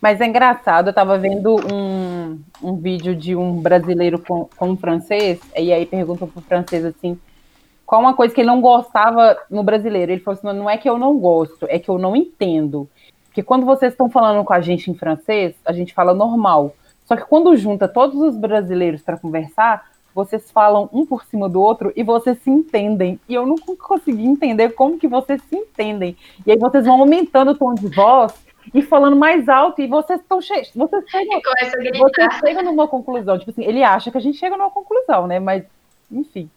Mas é engraçado, eu tava vendo um, um vídeo de um brasileiro com, com um francês, e aí perguntou pro francês assim, qual uma coisa que ele não gostava no brasileiro. Ele falou assim, não é que eu não gosto, é que eu não entendo. Porque quando vocês estão falando com a gente em francês, a gente fala normal. Só que quando junta todos os brasileiros para conversar, vocês falam um por cima do outro e vocês se entendem. E eu nunca consegui entender como que vocês se entendem. E aí vocês vão aumentando o tom de voz e falando mais alto e vocês estão cheios. Vocês chegam, vocês chegam numa conclusão. Tipo assim, ele acha que a gente chega numa conclusão, né? Mas, enfim.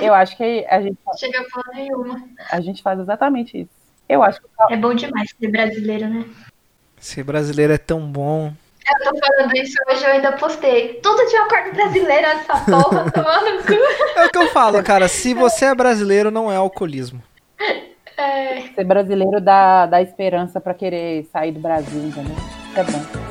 Eu acho que a gente. Chega a nenhuma. A gente faz exatamente isso. Eu acho que. É bom demais ser brasileiro, né? Ser brasileiro é tão bom. Eu tô falando isso hoje, eu ainda postei. Tudo de acordo brasileiro essa porra, tomando cu. É o que eu falo, cara. Se você é brasileiro, não é alcoolismo. É... Ser brasileiro dá, dá esperança para querer sair do Brasil? Isso é bom.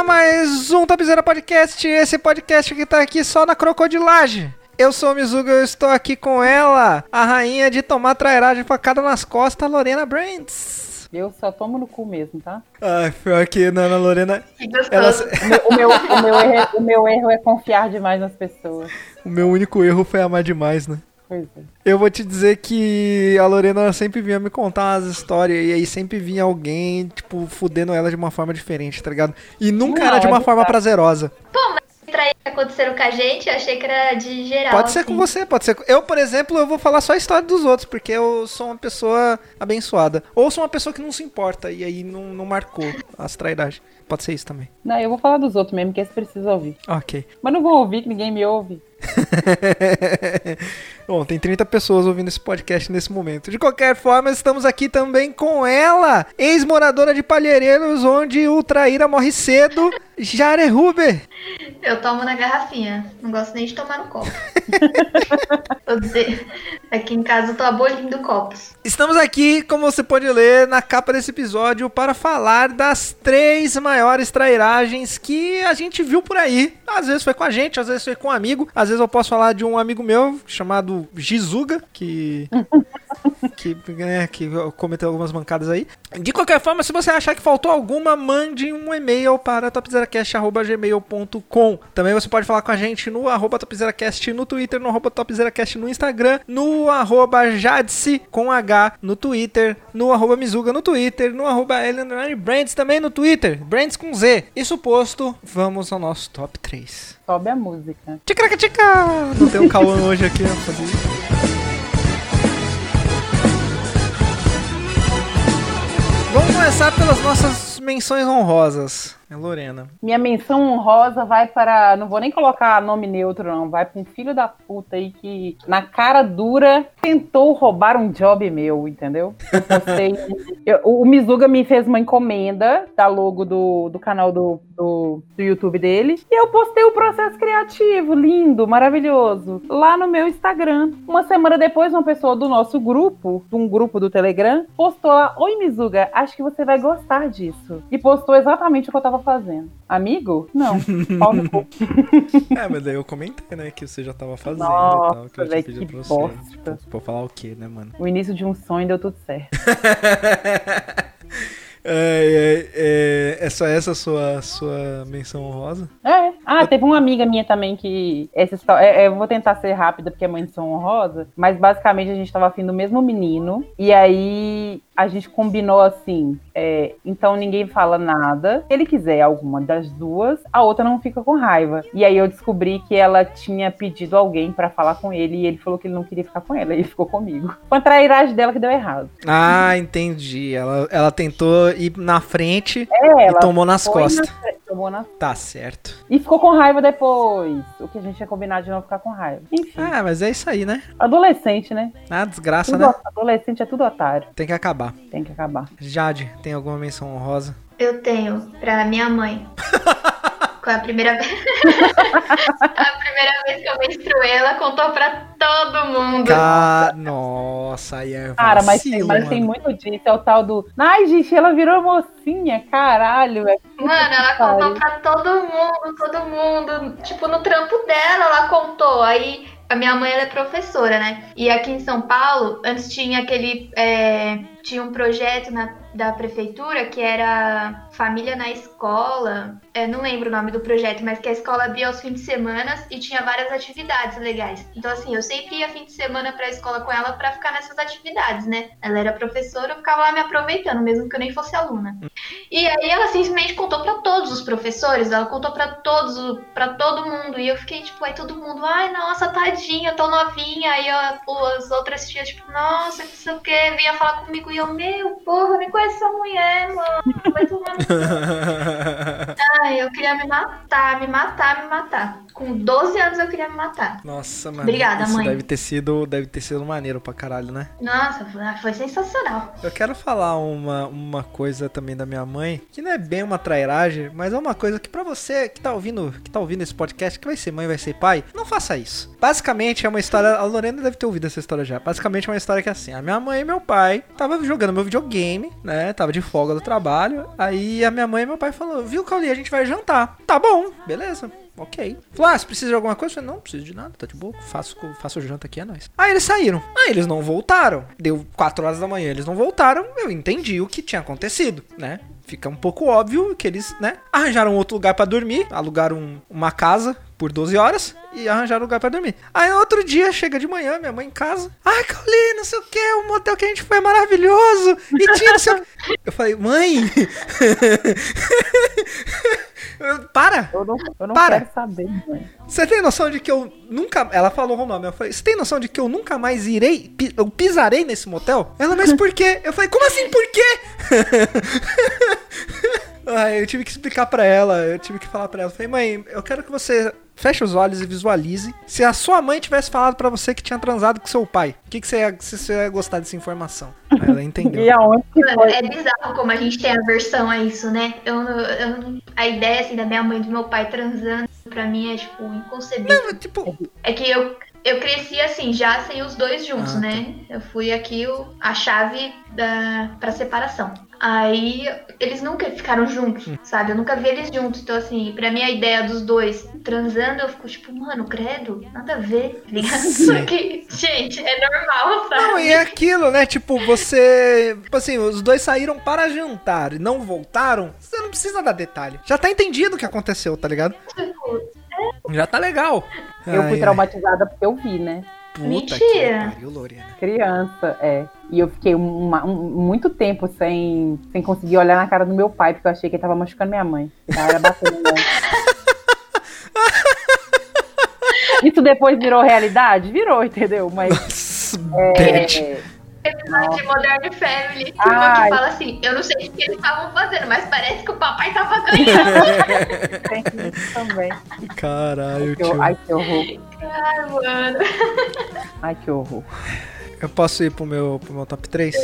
Mais um Topzera Podcast. Esse podcast que tá aqui só na crocodilagem. Eu sou o Mizuga, eu estou aqui com ela, a rainha de tomar trairagem facada nas costas, Lorena Brands. Eu só tomo no cu mesmo, tá? Ai, pior que na Ana Lorena. Ela... O, meu, o, meu, o, meu erro, o meu erro é confiar demais nas pessoas. O meu único erro foi amar demais, né? Eu vou te dizer que a Lorena sempre vinha me contar as histórias e aí sempre vinha alguém, tipo, fudendo ela de uma forma diferente, tá ligado? E nunca Não, era de uma é forma prazerosa. Pô, mas trair aconteceram com a gente, eu achei que era de geral. Pode ser assim. com você, pode ser. Eu, por exemplo, eu vou falar só a história dos outros, porque eu sou uma pessoa abençoada. Ou sou uma pessoa que não se importa e aí não, não marcou as trairagens. Pode ser isso também. Não, eu vou falar dos outros mesmo, que esse precisa ouvir. Ok. Mas não vou ouvir, que ninguém me ouve. Bom, tem 30 pessoas ouvindo esse podcast nesse momento. De qualquer forma, estamos aqui também com ela, ex-moradora de Palheireiros, onde o traíra morre cedo, Jare Huber. Eu tomo na garrafinha, não gosto nem de tomar no copo. aqui em casa eu tô abolindo copos. Estamos aqui, como você pode ler na capa desse episódio, para falar das três maiores trairagens que a gente viu por aí. Às vezes foi com a gente, às vezes foi com um amigo, às vezes eu posso falar de um amigo meu chamado Gizuga, que. que, né, que cometeu algumas mancadas aí. De qualquer forma, se você achar que faltou alguma, mande um e-mail para topzeracast.gmail.com. Também você pode falar com a gente no arroba topzeracast no Twitter, no arroba topzeracast no Instagram, no arroba jadse com H no Twitter, no arroba mizuga no Twitter, no arroba Brands também no Twitter, Brands com Z. Isso posto, vamos ao nosso top 3. Sobe a música. Tica, Não tem um Cauã hoje aqui, né, fazer Vamos começar pelas nossas menções honrosas. É Lorena. Minha menção honrosa vai para. Não vou nem colocar nome neutro, não. Vai para um filho da puta aí que, na cara dura, tentou roubar um job meu, entendeu? Eu o Mizuga me fez uma encomenda da logo do, do canal do, do, do YouTube dele. E eu postei o processo criativo, lindo, maravilhoso, lá no meu Instagram. Uma semana depois, uma pessoa do nosso grupo, de um grupo do Telegram, postou lá: Oi, Mizuga, acho que você vai gostar disso. E postou exatamente o que eu tava fazendo. Amigo? Não. Pau no cu. é, mas daí eu comentei, né, que você já tava fazendo Nossa, e tal. Que eu véio, que pra você. Tipo, falar o quê, né, mano? O início de um sonho deu tudo certo. É, é, é, é, só essa a sua, sua menção honrosa? É. Ah, teve uma amiga minha também que. Essa história, é, é, eu vou tentar ser rápida porque é menção honrosa, mas basicamente a gente tava afim do mesmo menino. E aí a gente combinou assim: é, então ninguém fala nada. Se ele quiser alguma das duas, a outra não fica com raiva. E aí eu descobri que ela tinha pedido alguém para falar com ele e ele falou que ele não queria ficar com ela. E ele ficou comigo. Foi a trairagem dela que deu errado. Ah, entendi. Ela, ela tentou ir na frente é, e tomou nas costas. Na, tomou na. Tá certo. E ficou com raiva depois. O que a gente tinha combinado de não ficar com raiva. Enfim. Ah, mas é isso aí, né? Adolescente, né? Ah, desgraça, Tudo- né? Adolescente é tudo otário. Tem que acabar. Tem que acabar. Jade, tem alguma menção honrosa? Eu tenho pra minha mãe. Foi a primeira vez. a primeira vez que eu menstruei, ela contou pra todo mundo. Ca... Nossa, aí é Cara, mas, tem, vacilo, mas tem muito disso. É o tal do. Ai, gente, ela virou mocinha. Caralho, é Mano, ela contou pra todo mundo, todo mundo. Tipo, no trampo dela, ela contou. Aí, a minha mãe, ela é professora, né? E aqui em São Paulo, antes tinha aquele. é, tinha um projeto na- da prefeitura que era Família na Escola. É, não lembro o nome do projeto, mas que a escola abria aos fins de semana e tinha várias atividades legais. Então, assim, eu sempre ia fim de semana pra escola com ela pra ficar nessas atividades, né? Ela era professora, eu ficava lá me aproveitando, mesmo que eu nem fosse aluna. E aí ela simplesmente contou pra todos os professores, ela contou pra todos, para todo mundo. E eu fiquei tipo, aí todo mundo, ai, nossa, tadinha, tão novinha. Aí eu, as outras tias, tipo, nossa, não sei o que, vinha falar comigo e eu, meu, porra, me conhece essa mulher, mano. Vai tomar no cu. Ai, eu queria me matar, me matar, me matar. Com 12 anos eu queria me matar. Nossa, mano. Obrigada, isso mãe. deve ter sido, deve ter sido maneiro pra caralho, né? Nossa, foi- sensacional. Eu quero falar uma, uma coisa também da minha mãe, que não é bem uma trairagem, mas é uma coisa que pra você que tá ouvindo, que tá ouvindo esse podcast, que vai ser mãe, vai ser pai, não faça isso. Basicamente é uma história, a Lorena deve ter ouvido essa história já. Basicamente é uma história que é assim, a minha mãe e meu pai tava jogando meu videogame, né? Tava de folga do trabalho. Aí a minha mãe e meu pai falou: "Viu, Cauli, a gente vai jantar". Tá bom, beleza. Ok. Falou, ah, você precisa de alguma coisa? Eu falei, não, não preciso de nada, tá de boa. Faço, faço janta aqui, é nóis. Aí eles saíram. Aí eles não voltaram. Deu 4 horas da manhã, eles não voltaram. Eu entendi o que tinha acontecido, né? Fica um pouco óbvio que eles, né, arranjaram outro lugar pra dormir, alugaram um- uma casa por 12 horas e arranjaram lugar pra dormir. Aí no outro dia, chega de manhã, minha mãe em casa. Ai, Cauli, não sei o que, o motel que a gente foi é maravilhoso. E tinha não sei o. Eu falei, mãe. Para! Eu não, eu não Para. quero saber, mãe. Você tem noção de que eu nunca. Ela falou o nome. Eu falei, você tem noção de que eu nunca mais irei. Eu pisarei nesse motel? Ela, mas por quê? Eu falei, como assim por quê? Ai, eu tive que explicar pra ela. Eu tive que falar pra ela. Eu falei, mãe, eu quero que você feche os olhos e visualize. Se a sua mãe tivesse falado pra você que tinha transado com seu pai, o que, que você, ia, se você ia gostar dessa informação? Ela entendeu. E aonde que Mano, é bizarro como a gente tem aversão a isso, né? Eu, eu, a ideia assim da minha mãe e do meu pai transando, pra mim é tipo inconcebível. Não, tipo, É que eu, eu cresci assim, já sem os dois juntos, Ah, tá. né? Eu fui aqui o, a chave da, pra separação. Aí eles nunca ficaram juntos, Hum. sabe? Eu nunca vi eles juntos. Então, assim, pra mim a ideia dos dois transando, eu fico tipo, mano, credo, nada a ver, tá ligado? Que, gente, é normal, sabe? Não, e é aquilo, né? Tipo, você. Tipo assim, os dois saíram para jantar e não voltaram. Você não precisa dar detalhe. Já tá entendido o que aconteceu, tá ligado? Tipo, Já tá legal. Eu Ai, fui ai. traumatizada porque eu vi, né? Puta Mentira. que pariu, Lorena. Criança, é. E eu fiquei uma- um- muito tempo sem, sem conseguir olhar na cara do meu pai, porque eu achei que ele tava machucando minha mãe. Ele tava batendo. Isso depois virou realidade? Virou, entendeu? Mas. Nossa, É, bad. episódio de Modern Family, que fala assim, eu não sei o que eles estavam fazendo, mas parece que o papai tava ganhando. tem isso também. Caralho, tio. Ai, que horror. Ai, mano. Ai, que horror. Eu posso ir pro meu, pro meu top 3?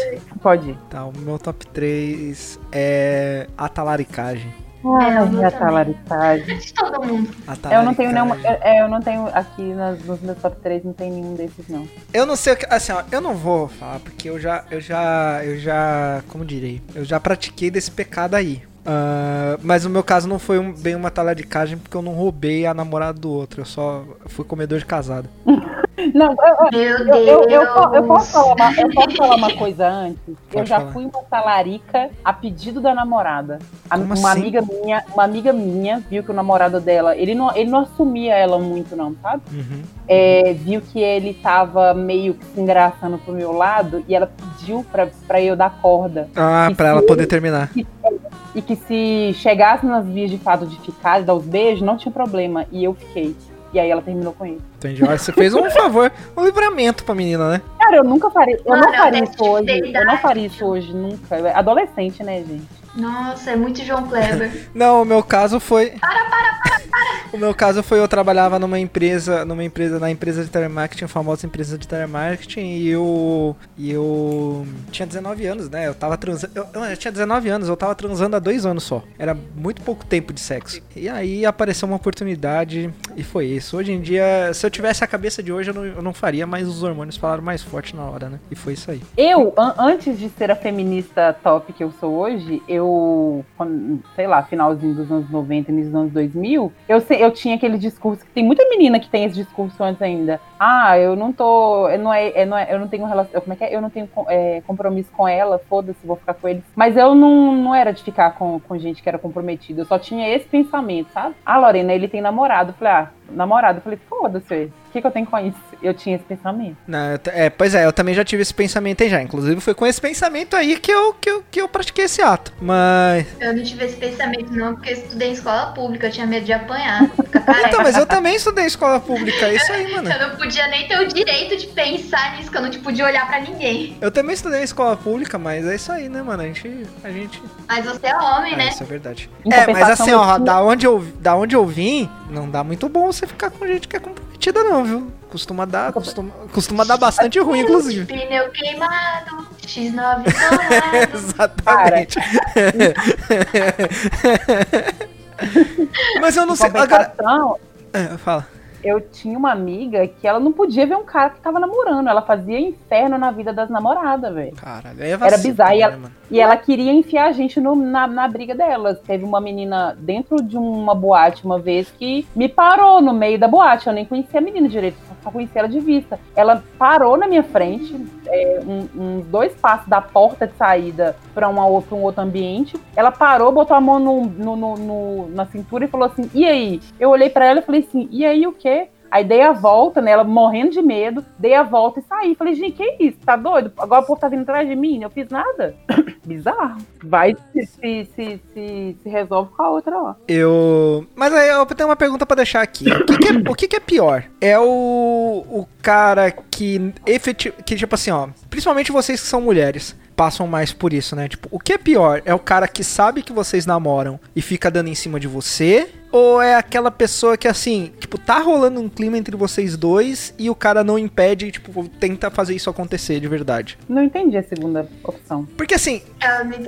Pode ir. Tá, o meu top 3 é a talaricagem. Ai, É, a talaricagem. De todo mundo. Eu não tenho nenhuma. É, eu não tenho. Aqui nas- nos meus top 3 não tem nenhum desses, não. Eu não sei o que. Assim, ó, eu não vou falar, porque eu já. Eu já. Eu já. Como direi? Eu já pratiquei desse pecado aí. Ah, mas no meu caso não foi um- bem uma talaricagem, porque eu não roubei a namorada do outro. Eu só fui comedor de casado. Não, eu, Meu eu, Deus. eu, eu, po- eu posso falar uma, eu posso falar uma coisa antes? eu Pode já falar. fui uma talarica a pedido da namorada. A- uma assim? amiga minha, uma amiga minha viu que o namorado dela, ele não, ele não assumia ela muito, não, sabe? Uhum. É, viu que ele tava meio que se engraçando pro meu lado e ela pediu pra, pra eu dar corda. Ah, E pra ela poder terminar. E que se chegasse nas vias de fato de ficar, de dar os beijos, não tinha problema. E eu fiquei. E aí ela terminou com ele. Entendi. Olha, você fez um favor, um livramento pra menina, né? Cara, eu nunca faria, eu Mano, não faria é isso hoje. Eu não faria isso hoje, nunca. Adolescente, né, gente? Nossa, é muito João Kleber. Não, o meu caso foi. Para, para, para, para! O meu caso foi eu trabalhava numa empresa, numa empresa, na empresa de telemarketing, a famosa empresa de telemarketing, e eu. E eu tinha 19 anos, né? Eu tava transando. Eu, eu tinha 19 anos, eu tava transando há dois anos só. Era muito pouco tempo de sexo. E aí apareceu uma oportunidade e foi isso. Hoje em dia, se eu tivesse a cabeça de hoje, eu não, eu não faria, mas os hormônios falaram mais forte na hora, né? E foi isso aí. Eu, an antes de ser a feminista top que eu sou hoje, eu, sei lá, finalzinho dos anos 90, início dos anos 2000, eu, eu tinha aquele discurso que tem muita menina que tem esse discurso antes ainda. Ah, eu não tô, eu não é, não é eu não tenho relação, como é que é? Eu não tenho é, compromisso com ela, foda-se, vou ficar com eles. Mas eu não, não era de ficar com, com gente que era comprometida, eu só tinha esse pensamento, sabe? Ah, Lorena, ele tem namorado. Eu falei, ah, namorado. Eu falei, foda-se, o que, que eu tenho com isso? Eu tinha esse pensamento. Não, é, pois é, eu também já tive esse pensamento aí já. Inclusive, foi com esse pensamento aí que eu, que eu, que eu pratiquei esse ato. Mas. Eu não tive esse pensamento, não, porque eu estudei em escola pública, eu tinha medo de apanhar. então, mas eu também estudei em escola pública, é isso aí, mano. Eu não podia nem ter o direito de pensar nisso, que eu não te podia olhar pra ninguém. Eu também estudei em escola pública, mas é isso aí, né, mano? A gente. A gente... Mas você é homem, ah, né? Isso é verdade. É, mas assim, ó, da onde, eu, da onde eu vim, não dá muito bom você ficar com gente que é comprometida, não, viu? Costuma dar, costuma, costuma dar bastante ruim, inclusive. Pneu queimado, X9 Exatamente. Mas eu não sei. Agora... É, fala eu tinha uma amiga que ela não podia ver um cara que tava namorando. Ela fazia inferno na vida das namoradas, velho. Caralho, é Era bizarro. e, ela, e, ela, queria enfiar a gente no, na, na briga delas. Teve uma menina dentro de uma boate uma vez que me parou no meio da boate. Eu nem conhecia a menina direito, só conhecia ela de vista. Ela parou na minha frente, é, uns um, dois passos da porta de saída para um outro ambiente. Ela parou, botou a mão no, no, no, na cintura e falou assim: E aí? Eu olhei para ela e falei assim: E aí o quê? Aí dei a volta, né? Ela morrendo de medo, dei a volta e saí. Falei, gente, que isso? Tá doido? Agora o povo tá vindo atrás de mim, eu fiz nada. Bizarro. Vai se, se, se, se, se resolve com a outra, ó. Eu. Mas aí eu tenho uma pergunta para deixar aqui. O, que, que, é, o que, que, é, pior? É o, o cara que efetivamente. Que, tipo assim, ó. Principalmente vocês que são mulheres passam mais por isso, né? Tipo, o que é pior? É o cara que sabe que vocês namoram e fica dando em cima de você? Ou é aquela pessoa que, assim, tipo, tá rolando um clima entre vocês dois e o cara não impede e, tipo, tenta fazer isso acontecer de verdade? Não entendi a segunda opção. Porque, assim,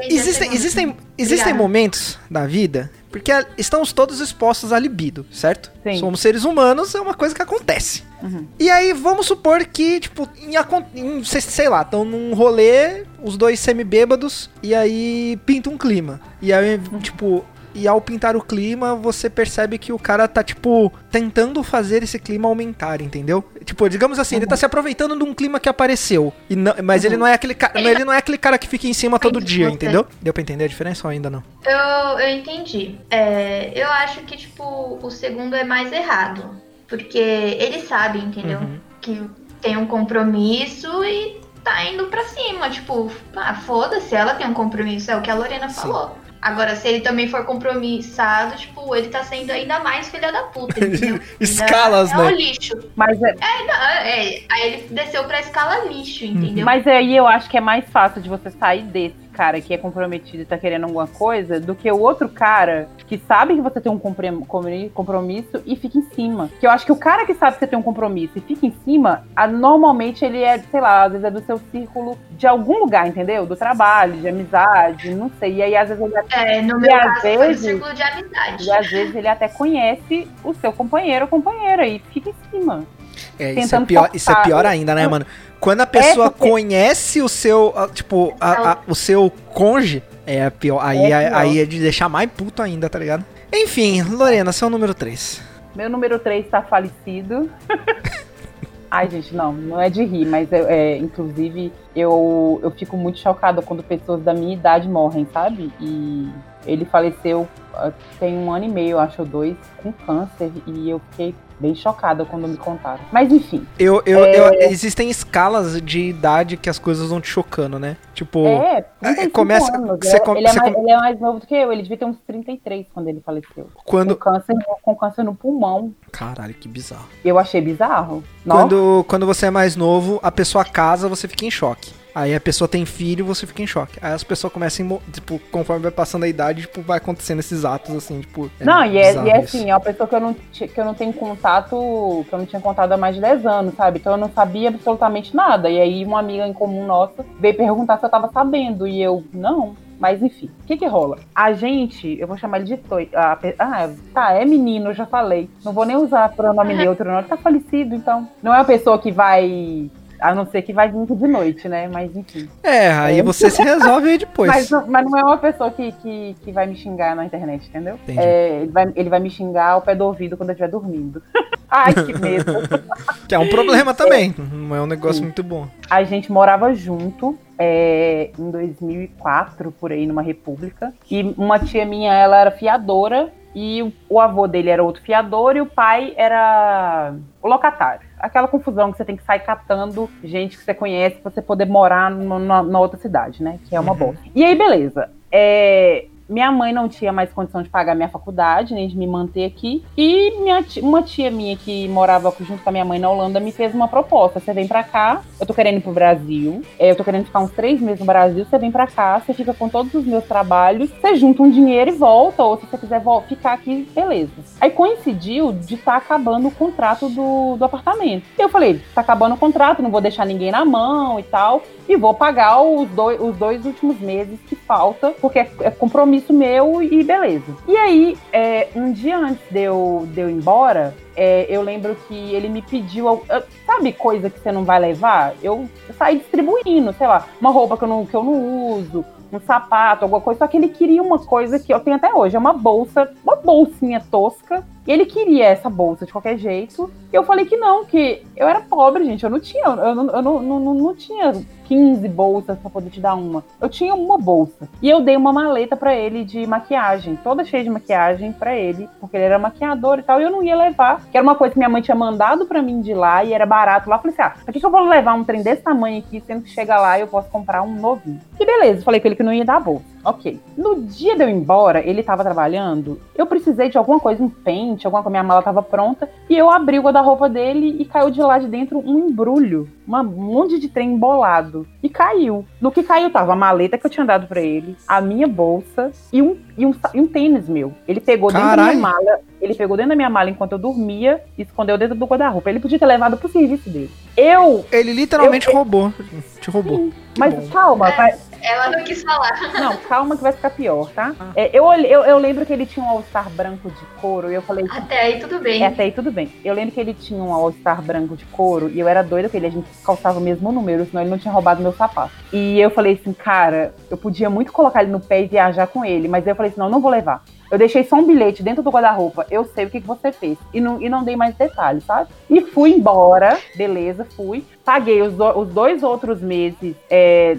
existem, existem, existem momentos da vida porque estamos todos expostos à libido, certo? Sim. Somos seres humanos, é uma coisa que acontece. Uhum. E aí, vamos supor que, tipo, em, em, sei lá, estão num rolê, os dois semi-bêbados, e aí pinta um clima. E aí, uhum. tipo, e ao pintar o clima, você percebe que o cara tá, tipo, tentando fazer esse clima aumentar, entendeu? Tipo, digamos assim, uhum. ele tá se aproveitando de um clima que apareceu. E não, mas uhum. ele não é aquele cara. Ele não é aquele cara que fica em cima todo dia, entendeu? Deu pra entender a diferença ou ainda não? Eu, eu entendi. É, eu acho que, tipo, o segundo é mais errado. Porque ele sabe, entendeu? Uhum. Que tem um compromisso e tá indo pra cima. Tipo, ah, foda-se, ela tem um compromisso, é o que a Lorena Sim. falou. Agora, se ele também for compromissado, tipo, ele tá sendo ainda mais filha da puta, entendeu? Escalas, é, né? É o lixo. Mas é... É, é... Aí ele desceu pra escala lixo, entendeu? Mas aí eu acho que é mais fácil de você sair desse cara que é comprometido e tá querendo alguma coisa do que o outro cara que sabe que você tem um compromisso e fica em cima. Que eu acho que o cara que sabe que você tem um compromisso e fica em cima, a, normalmente ele é, sei lá, às vezes é do seu círculo de algum lugar, entendeu? Do trabalho, de amizade, não sei. E aí às vezes ele até, É, no meu caso vezes, foi círculo de amizade. E às vezes ele até conhece o seu companheiro ou companheira e fica em cima. É, isso é, pior, isso é pior ainda, né, mano? Quando a pessoa é porque... conhece o seu, tipo, a, a, o seu conge, é pior. Aí é, pior. aí é de deixar mais puto ainda, tá ligado? Enfim, Lorena, seu número 3. Meu número 3 tá falecido. Ai, gente, não, não é de rir, mas é, é, inclusive eu, eu fico muito chocada quando pessoas da minha idade morrem, sabe? E ele faleceu ah, tem um ano e meio, acho, ou dois, com câncer, e eu fiquei bem chocada quando me contaram. Mas enfim. Eu, eu, é... eu, existem escalas de idade que as coisas vão te chocando, né? Tipo. É, começa. Você, ele, ele, é mais, ele, é mais, novo do que eu, ele devia ter uns 33 quando ele faleceu. Quando... Com câncer, com câncer no pulmão. Caralho, que bizarro. Eu achei bizarro. Quando, quando você é mais novo, a pessoa casa, você fica em choque. Aí a pessoa tem filho, você fica em choque. Aí as pessoas começam, tipo, conforme vai passando a idade, tipo, vai acontecendo esses atos, assim, tipo. É não, e é, e é assim, é uma pessoa que eu, não, que eu não tenho contato, que eu não tinha contato há mais de 10 anos, sabe? Então eu não sabia absolutamente nada. E aí uma amiga em comum nossa veio perguntar se eu tava sabendo. E eu, não. Mas enfim, o que que rola? A gente, eu vou chamar ele de Toi. Ah, tá, é menino, eu já falei. Não vou nem usar pronome neutro, não. Ele tá falecido, então. Não é uma pessoa que vai a não ser que vai vir de noite, né? Mas enfim. É, aí é. você se resolve aí depois. mas, mas, não é uma pessoa que, que, que vai me xingar na internet, entendeu? É, ele, vai, ele vai me xingar ao pé do ouvido quando eu estiver dormindo. Ai, que medo. que é um problema também. Não é um negócio Sim. muito bom. A gente morava junto é, em 2004, por aí, numa república. E uma tia minha, ela era fiadora. E o, o avô dele era outro fiador e o pai era o locatário. Aquela confusão que você tem que sair catando gente que você conhece pra você poder morar na, outra cidade, né? Que é uma uhum. bosta. E aí, beleza. É, minha mãe não tinha mais condição de pagar minha faculdade, nem de me manter aqui. E minha tia, uma tia minha que morava junto com a minha mãe na Holanda me fez uma proposta. Você vem pra cá, eu tô querendo ir pro Brasil. É, eu tô querendo ficar uns três meses no Brasil. Você vem pra cá, você fica com todos os meus trabalhos, você junta um dinheiro e volta. Ou se você quiser ficar aqui, beleza. Aí coincidiu de estar tá acabando o contrato do, do apartamento. E eu falei, tá acabando o contrato, não vou deixar ninguém na mão e tal. E vou pagar os dois, os dois últimos meses que falta, porque é, é compromisso compromisso meu e beleza. E aí, é, um dia antes de eu, de eu ir embora, é, eu lembro que ele me pediu, sabe coisa que você não vai levar? Eu, eu saí distribuindo, sei lá, uma roupa que eu não, que eu não uso, um sapato, alguma coisa. Só que ele queria uma coisa que eu tenho até hoje, é uma bolsa, uma bolsinha tosca. Ele queria essa bolsa de qualquer jeito. E eu falei que não, que eu era pobre, gente. Eu não tinha, eu não, eu não, não, não tinha 15 bolsas para poder te dar uma. Eu tinha uma bolsa. E eu dei uma maleta para ele de maquiagem, toda cheia de maquiagem para ele, porque ele era maquiador e tal, e eu não ia levar, que era uma coisa que minha mãe tinha mandado para mim de lá e era barato lá. Eu falei assim: "Ah, pra que, que eu vou levar um trem desse tamanho aqui, sendo que chega lá e eu posso comprar um novinho?". E beleza, falei com ele que não ia dar a bolsa. Ok. No dia de eu ir embora, ele tava trabalhando, eu precisei de alguma coisa, um pente, alguma coisa, minha mala tava pronta, e eu abri o guarda-roupa dele e caiu de lá de dentro um embrulho, um monte de trem embolado. E caiu. No que caiu tava a maleta que eu tinha dado para ele, a minha bolsa e um, e um, e um tênis meu. Ele pegou Carai. dentro da minha mala, ele pegou dentro da minha mala enquanto eu dormia e escondeu dentro do guarda-roupa. Ele podia ter levado pro serviço dele. Eu. Ele literalmente eu, roubou. Te roubou. Sim, mas bom. calma, é. vai ela não quis falar. Não, calma que vai ficar pior, tá? Ah. É, eu, eu, eu lembro que ele tinha um All-Star branco de couro e eu falei. Até aí tudo bem. É, até aí tudo bem. Eu lembro que ele tinha um All-Star branco de couro e eu era doida com ele. A gente calçava o mesmo número, senão ele não tinha roubado meu sapato. E eu falei assim, cara, eu podia muito colocar ele no pé e viajar com ele, mas eu falei assim, não, não vou levar. Eu deixei só um bilhete dentro do guarda-roupa. Eu sei o que, que você fez. E não, e não dei mais detalhes, sabe? E fui embora. Beleza, fui. Paguei os, os dois outros meses. É,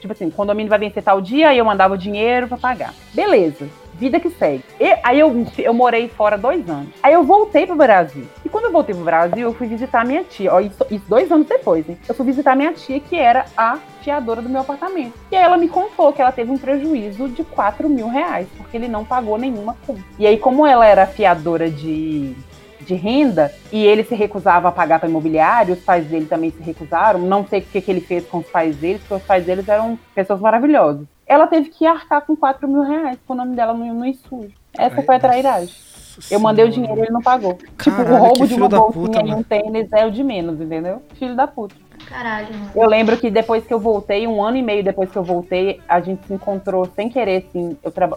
tipo assim, o condomínio vai vencer tal dia, aí eu mandava o dinheiro para pagar. Beleza vida que segue. E, aí eu, eu morei fora dois anos. Aí eu voltei pro Brasil. E quando eu voltei pro Brasil, eu fui visitar minha tia. Ó, isso, isso dois anos depois, hein? Eu fui visitar minha tia, que era a fiadora do meu apartamento. E aí ela me contou que ela teve um prejuízo de 4 mil reais, porque ele não pagou nenhuma conta. E aí, como ela era fiadora de de renda e ele se recusava a pagar para imobiliário, os pais dele também se recusaram. Não sei o que, que ele fez com os pais deles, porque os pais deles eram pessoas maravilhosas ela teve que arcar com 4 mil reais com o nome dela no, no sujo. Essa Ai, foi a trairagem. Eu mandei o dinheiro e ele não pagou. Caralho, tipo, o roubo de uma bolsinha puta, e um tênis é o de menos, entendeu? Filho da puta. Caralho. Eu lembro que depois que eu voltei, um ano e meio depois que eu voltei, a gente se encontrou sem querer, assim. Eu tra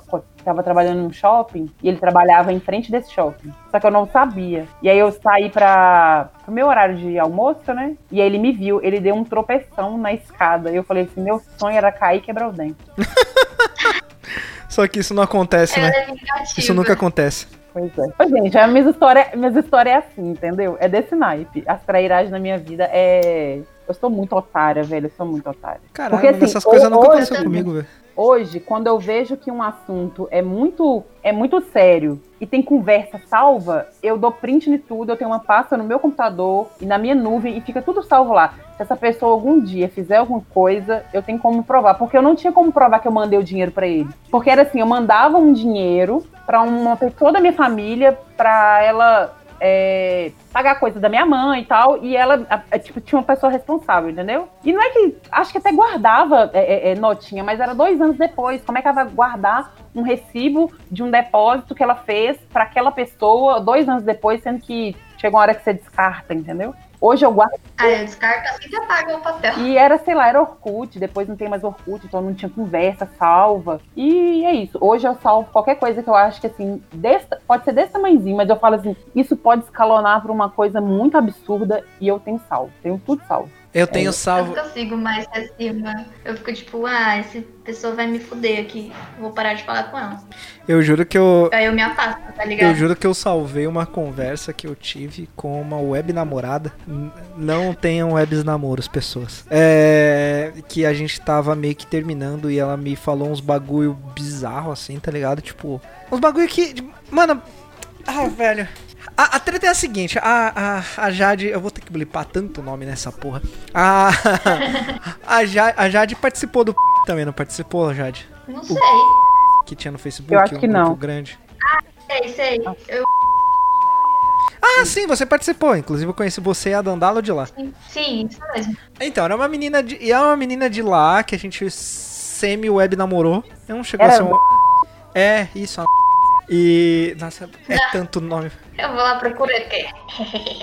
tava trabalhando num shopping e ele trabalhava em frente desse shopping. Só que eu não sabia. E aí eu saí para o meu horário de almoço, né? E aí ele me viu, ele deu um tropeção na escada. E eu falei assim: meu sonho era cair e quebrar o dente. Só que isso não acontece, né? É isso nunca acontece. Pois é. Pois, gente, a minha história, minha história é assim, entendeu? É desse naipe. As trairagens na minha vida é. Eu sou muito otária, velho. Eu sou muito otária. Caralho, Porque, assim, essas coisas nunca aconteceram comigo, velho. Hoje, quando eu vejo que um assunto é muito, é muito sério e tem conversa salva, eu dou print de tudo, eu tenho uma pasta no meu computador e na minha nuvem e fica tudo salvo lá. Se essa pessoa algum dia fizer alguma coisa, eu tenho como provar, porque eu não tinha como provar que eu mandei o dinheiro para ele. Porque era assim, eu mandava um dinheiro para uma pessoa da minha família para ela é, pagar coisa da minha mãe e tal, e ela, a, tipo, tinha uma pessoa responsável, entendeu? E não é que, acho que até guardava é, é, é, notinha, mas era dois anos depois, como é que ela vai guardar um recibo de um depósito que ela fez para aquela pessoa dois anos depois, sendo que chega uma hora que você descarta, entendeu? Hoje eu guardo. Ah, eu descarto assim que apaga o papel. E era, sei lá, era Orkut, depois não tem mais Orkut, então não tinha conversa salva. E é isso. Hoje eu salvo qualquer coisa que eu acho que, assim, desta, pode ser desse tamanhozinho, mas eu falo assim, isso pode escalonar para uma coisa muito absurda e eu tenho salvo. Tenho tudo salvo. Eu tenho é, salvo. Eu não consigo mais acima. Eu fico tipo, ah, essa pessoa vai me fuder aqui. Vou parar de falar com ela. Eu juro que eu. Aí eu me afasto, tá ligado? Eu juro que eu salvei uma conversa que eu tive com uma web namorada. Não tenham webs namoros, pessoas. É. Que a gente tava meio que terminando e ela me falou uns bagulho bizarro assim, tá ligado? Tipo, uns bagulho que. Mano. Ah, velho. A, a treta é a seguinte, a, a, a Jade. Eu vou ter que blipar tanto nome nessa porra. A, a, Jade, a Jade participou do também, não participou, Jade? Não sei. O que tinha no Facebook? Eu acho que um não. grande. Ah, sei, sei. Eu... Ah, sim, você participou. Inclusive eu conheci você e a Dandalo de lá. Sim, sim, isso mesmo. Então, era uma menina de. E é uma menina de lá que a gente semi-web namorou. Eu não chegou Era a ser um. É, isso, a e. Nossa, é tanto nome. Eu vou lá procurar aqui.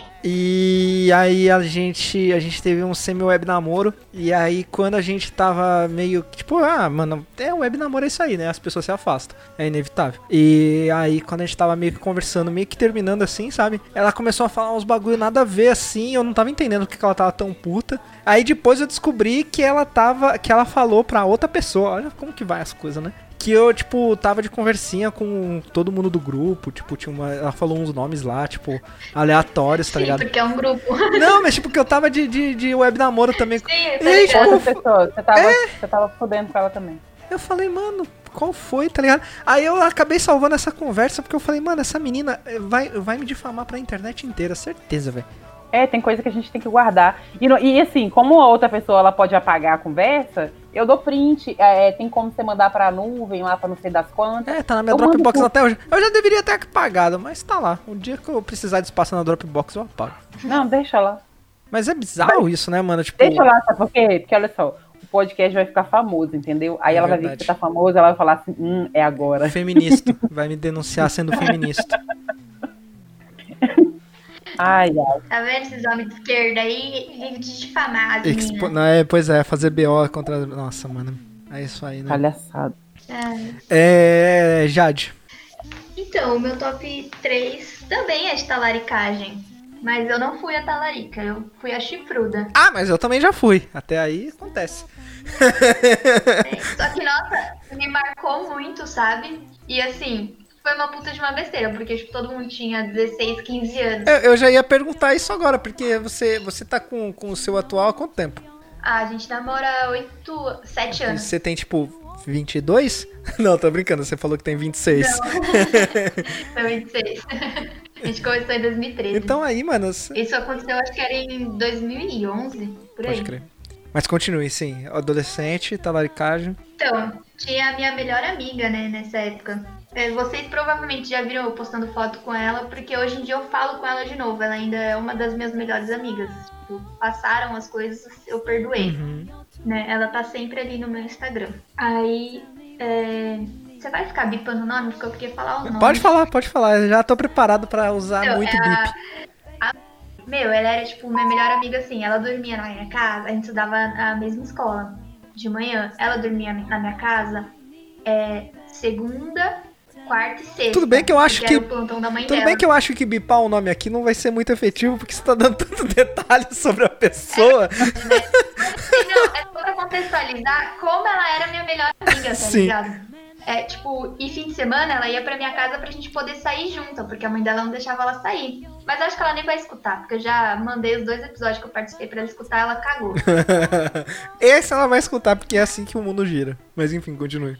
E aí a gente, a gente teve um semi-web namoro. E aí quando a gente tava meio tipo, ah, mano, é web namoro é isso aí, né? As pessoas se afastam. É inevitável. E aí quando a gente tava meio que conversando, meio que terminando assim, sabe? Ela começou a falar uns bagulho nada a ver assim. Eu não tava entendendo porque ela tava tão puta. Aí depois eu descobri que ela tava. Que ela falou pra outra pessoa. Olha como que vai as coisas, né? Que eu, tipo, tava de conversinha com todo mundo do grupo, tipo, tinha uma. Ela falou uns nomes lá, tipo, aleatórios, tá Sim, ligado? porque é um grupo. Não, mas tipo, que eu tava de, de, de web namoro também. Sim, E tá aí? Outra tipo, pessoa, você tava, você tava fudendo com ela também. eu falei, mano, qual foi, tá ligado? Aí eu acabei salvando essa conversa porque eu falei, mano, essa menina eh, vai, vai me difamar pra internet inteira, certeza, velho. É, tem coisa que a gente tem que guardar. E, e, assim, como a outra pessoa ela pode apagar a conversa, eu dou print. é, tem como você mandar pra nuvem lá pra não sei das quantas. É, tá na minha Eu mando Dropbox pro- até hoje. Eu já deveria ter apagado, mas tá lá. Um dia que eu precisar de espaço na Dropbox, eu apago. Não, deixa lá. Mas é bizarro isso, né, mano? Tipo, Deixa lá, sabe por quê? Porque olha só, o podcast vai ficar famoso, entendeu? Aí É ela vai ver verdade. que você tá famoso, ela vai falar assim, hum, é agora. feminista. Vai me denunciar sendo feminista. Ai, ai. Tá vendo esses homens de esquerda aí? Vive de difamar as Expo... Não, é, pois é, fazer BO contra. Nossa, mano. É isso aí, né? Palhaçada. Ai. É. Jade. Então, o meu top 3 também é de talaricagem. Mas eu não fui a talarica, eu fui a chifruda. Ah, mas eu também já fui. Até aí acontece. É, Só que, nossa, me marcou muito, sabe? E assim, foi uma puta de uma besteira, porque tipo, todo mundo tinha 16, 15 anos. Eu, eu já ia perguntar isso agora, porque você, você tá com, com o seu atual há quanto tempo? Ah, a gente namora 8, 7 anos. Você tem tipo 22? Não, tô brincando, você falou que tem 26. Foi 26. A gente começou em 2013. Então aí, mano, Isso aconteceu, acho que era em 2011, por aí. pode crer. Mas continue, sim. Adolescente, talaricagem. Então, tinha a minha melhor amiga, né, nessa época. É, Vocês provavelmente já viram eu postando foto com ela, porque hoje em dia eu falo com ela de novo. Ela ainda é uma das minhas melhores amigas. Tipo, passaram as coisas, eu perdoei. Uhum. Né? Ela tá sempre ali no meu Instagram. Aí, é, você vai ficar bipando o nome? Porque eu queria falar o nome. Pode falar, pode falar. Eu já tô preparado pra usar Então, muito é bip. a- Meu, ela era, tipo, minha melhor amiga, assim. Ela dormia na minha casa, a gente estudava na mesma escola de manhã. Ela dormia na minha casa é, segunda, quarta e sexta. Tudo bem que eu acho que- mãe Tudo dela. bem que eu acho que bipar o nome aqui não vai ser muito efetivo, porque você tá dando tanto detalhe sobre a pessoa. Assim, não, é só pra contextualizar como ela era minha melhor amiga, tá Sim. ligado? É, tipo, e fim de semana ela ia pra minha casa pra gente poder sair junto, porque a mãe dela não deixava ela sair. Mas acho que ela nem vai escutar, porque eu já mandei os dois episódios que eu participei pra ela escutar, ela cagou. Esse ela vai escutar, porque é assim que o mundo gira. Mas enfim, continue.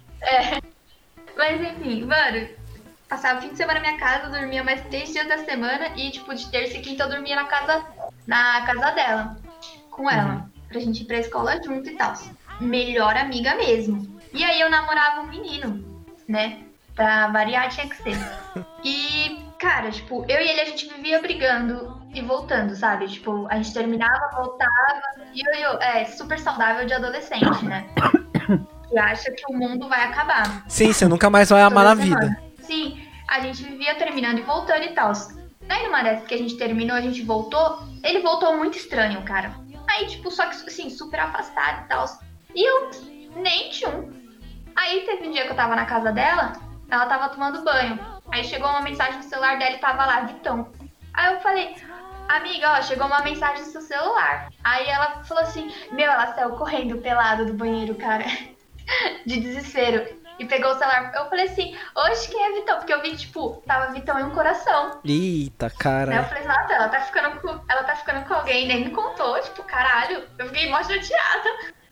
Mas enfim, mano, passava o fim de semana na minha casa, dormia mais três dias da semana e, tipo, de terça e quinta eu dormia na casa, na casa dela, com ela, pra gente ir pra escola junto e tal. Melhor amiga mesmo. E aí eu namorava um menino, né? Pra variar tinha que ser. E, cara, tipo, eu e ele a gente vivia brigando e voltando, sabe? Tipo, a gente terminava, voltava. E eu, eu é super saudável de adolescente, né? Acha que o mundo vai acabar. Sim, você nunca mais vai amar na vida. Sim, a gente vivia terminando e voltando e tal. Daí numa dessas que a gente terminou, a gente voltou, ele voltou muito estranho, cara. Aí, tipo, só que assim, super afastado e tal. E eu nem tchum. Aí teve um dia que eu tava na casa dela, ela tava tomando banho. Aí chegou uma mensagem no celular dela e tava lá, Vitão. Aí eu falei, amiga, ó, chegou uma mensagem no seu celular. Aí ela falou assim, meu, ela saiu correndo pelado do banheiro, cara. De desespero. E pegou o celular. Eu falei assim, hoje quem é Vitão? Porque eu vi, tipo, tava Vitão em um coração. Eita, cara. Aí eu falei, nossa, ela tá ficando com. Ela tá ficando com alguém, nem me contou, tipo, caralho. Eu fiquei mó chateada.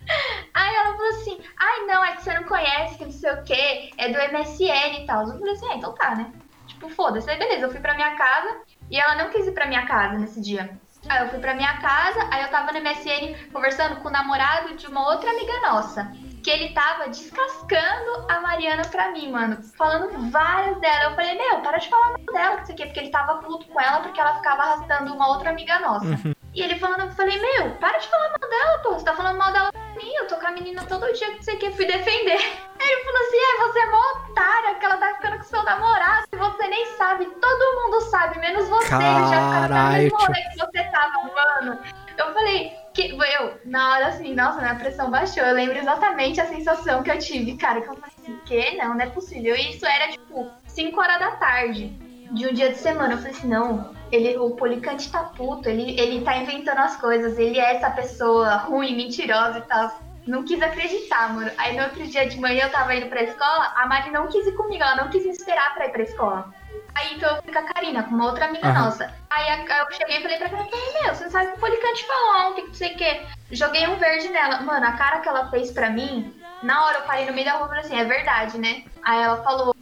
Aí ela falou assim, ai não, é que você não conhece, que não sei o que, é do MSN e tal. Eu falei assim, ah, então tá, né? Tipo, foda-se. Aí beleza, eu fui pra minha casa e ela não quis ir pra minha casa nesse dia. Aí eu fui pra minha casa, aí eu tava no MSN conversando com o namorado de uma outra amiga nossa que ele tava descascando a Mariana pra mim, mano. Falando várias dela. Eu falei, meu, para de falar mal dela, que isso aqui, porque ele tava puto com ela porque ela ficava arrastando uma outra amiga nossa. Uhum. E ele falando, eu falei, meu, para de falar mal dela, pô. Você tá falando mal dela pra mim, eu tô com a menina todo dia que você quer, fui defender. Aí ele falou assim, é, você é mó otária, que ela tá ficando com seu namorado, e você nem sabe, todo mundo sabe, menos você, Caralho, ele já fica na mesma hora que você tava, mano. Eu falei, que eu, na hora assim, nossa, minha pressão baixou. Eu lembro exatamente a sensação que eu tive, cara. Que eu falei assim, que? Não, não é possível. E isso era, tipo, 5 horas da tarde de um dia de semana. Eu falei assim, não, ele, o Policante tá puto, ele, ele tá inventando as coisas, ele é essa pessoa ruim, mentirosa e tal. Não quis acreditar, mano. Aí no outro dia de manhã eu tava indo pra escola, a Mari não quis ir comigo, ela não quis me esperar pra ir pra escola. Aí então eu fui com a Karina, com uma outra amiga nossa. Aí eu cheguei e falei pra ela, meu, você não sabe o que o Policante falou ontem, que não sei o quê. Joguei um verde nela. Mano, a cara que ela fez pra mim, na hora eu parei no meio da rua e falei assim, é verdade, né? Aí ela falou,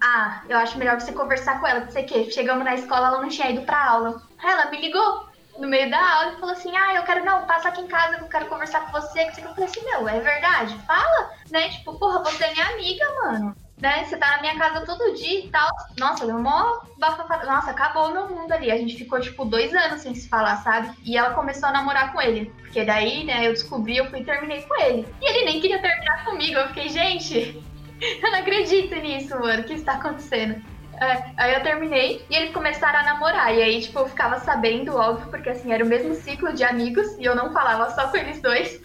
ah, eu acho melhor você conversar com ela, que sei o quê. Chegamos na escola, ela não tinha ido pra aula. Aí ela me ligou no meio da aula e falou assim, ah, eu quero, não, passa aqui em casa, eu quero conversar com você. Que eu falei assim, meu, é verdade? Fala, né? Tipo, porra, você é minha amiga, mano né? Você tá na minha casa todo dia e tal. Nossa, deu mó bafafá. Nossa, acabou o meu mundo ali. A gente ficou, tipo, dois anos sem se falar, sabe? E ela começou a namorar com ele. Porque daí, né, eu descobri, eu fui e terminei com ele. E ele nem queria terminar comigo. Eu fiquei, gente, eu não acredito nisso, mano. O que está acontecendo? É, aí eu terminei e eles começaram a namorar. E aí, tipo, eu ficava sabendo, óbvio, porque assim, era o mesmo ciclo de amigos e eu não falava só com eles dois.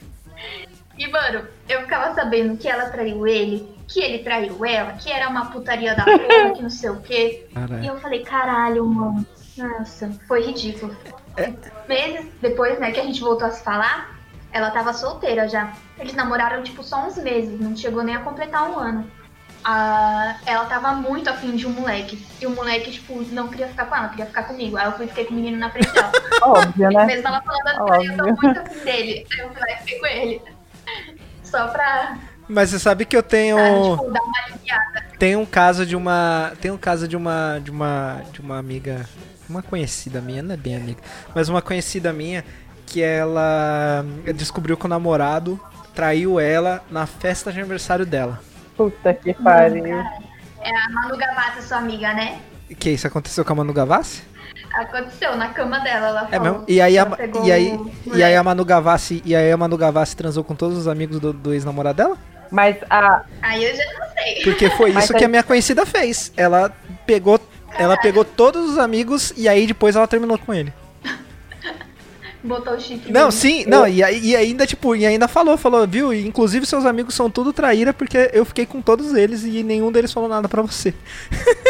E, mano, eu ficava sabendo que ela traiu ele, que ele traiu ela, que era uma putaria da porra, que não sei o quê. Caralho. E eu falei, caralho, mano. Nossa, foi ridículo. É. Meses depois, né, que a gente voltou a se falar, ela tava solteira já. Eles namoraram, tipo, só uns meses, não chegou nem a completar um ano. Ah, ela tava muito afim de um moleque. E o moleque, tipo, não queria ficar com ela, queria ficar comigo. Aí eu fui fiquei com o menino na frente dela. Óbvio, né? Mesmo ela falando assim, eu tô muito afim dele. Aí eu fui lá e fiquei com ele. Só pra mas você sabe que eu tenho. Ah, tipo, Tem um caso de uma. Tem um caso de uma. De uma. De uma amiga. Uma conhecida minha, não é bem amiga. Mas uma conhecida minha que ela descobriu que o namorado traiu ela na festa de aniversário dela. Puta que pariu. É a Manu Gavassi, sua amiga, né? Que isso aconteceu com a Manu Gavassi? Aconteceu na cama dela, ela é falou. Mesmo? E aí, a, e aí, e aí a Manu Gavassi, e aí a Manu Gavassi transou com todos os amigos do, do ex-namorado dela? Mas a. Aí eu já não sei. Porque foi isso que a minha conhecida fez. Ela pegou. Caralho. Ela pegou todos os amigos e aí depois ela terminou com ele. Botou o chip. Não, sim, não, e, e, ainda, tipo, e ainda falou, falou, viu? Inclusive seus amigos são tudo traíra porque eu fiquei com todos eles e nenhum deles falou nada pra você.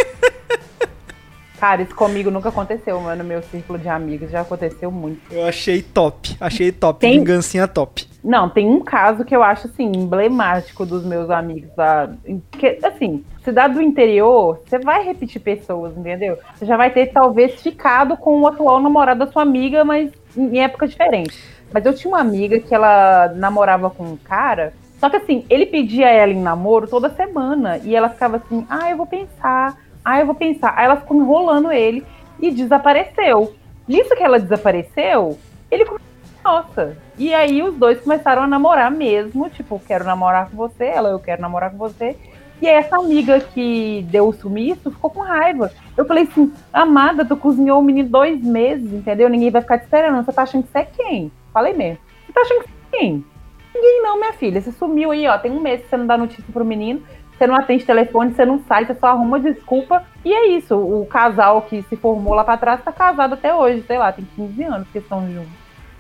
Cara, isso comigo nunca aconteceu, mano. Meu círculo de amigos já aconteceu muito. Eu achei top. Achei top. Tem... Vingancinha top. Não, tem um caso que eu acho, assim, emblemático dos meus amigos. Da... Que, assim, cidade do interior, você vai repetir pessoas, entendeu? Você já vai ter, talvez, ficado com o atual namorado da sua amiga, mas em época diferente. Mas eu tinha uma amiga que ela namorava com um cara. Só que, assim, ele pedia ela em namoro toda semana. E ela ficava assim, ah, eu vou pensar ah, eu vou pensar. Aí ela ficou enrolando ele e desapareceu. Nisso que ela desapareceu, ele começou, nossa. E aí os dois começaram a namorar mesmo, tipo, quero namorar com você, ela, eu quero namorar com você. E aí essa amiga que deu o sumiço ficou com raiva. Eu falei assim, amada, tu cozinhou o menino dois meses, entendeu? Ninguém vai ficar te esperando. Você tá achando que você é quem? Falei mesmo. Você tá achando que você é quem? Ninguém não, minha filha. Você sumiu aí, ó. Tem um mês que você não dá notícia pro menino. Você não atende telefone, você não sai, você só arruma desculpa. E é isso. O casal que se formou lá pra trás tá casado até hoje. Sei lá, tem 15 anos que estão juntos.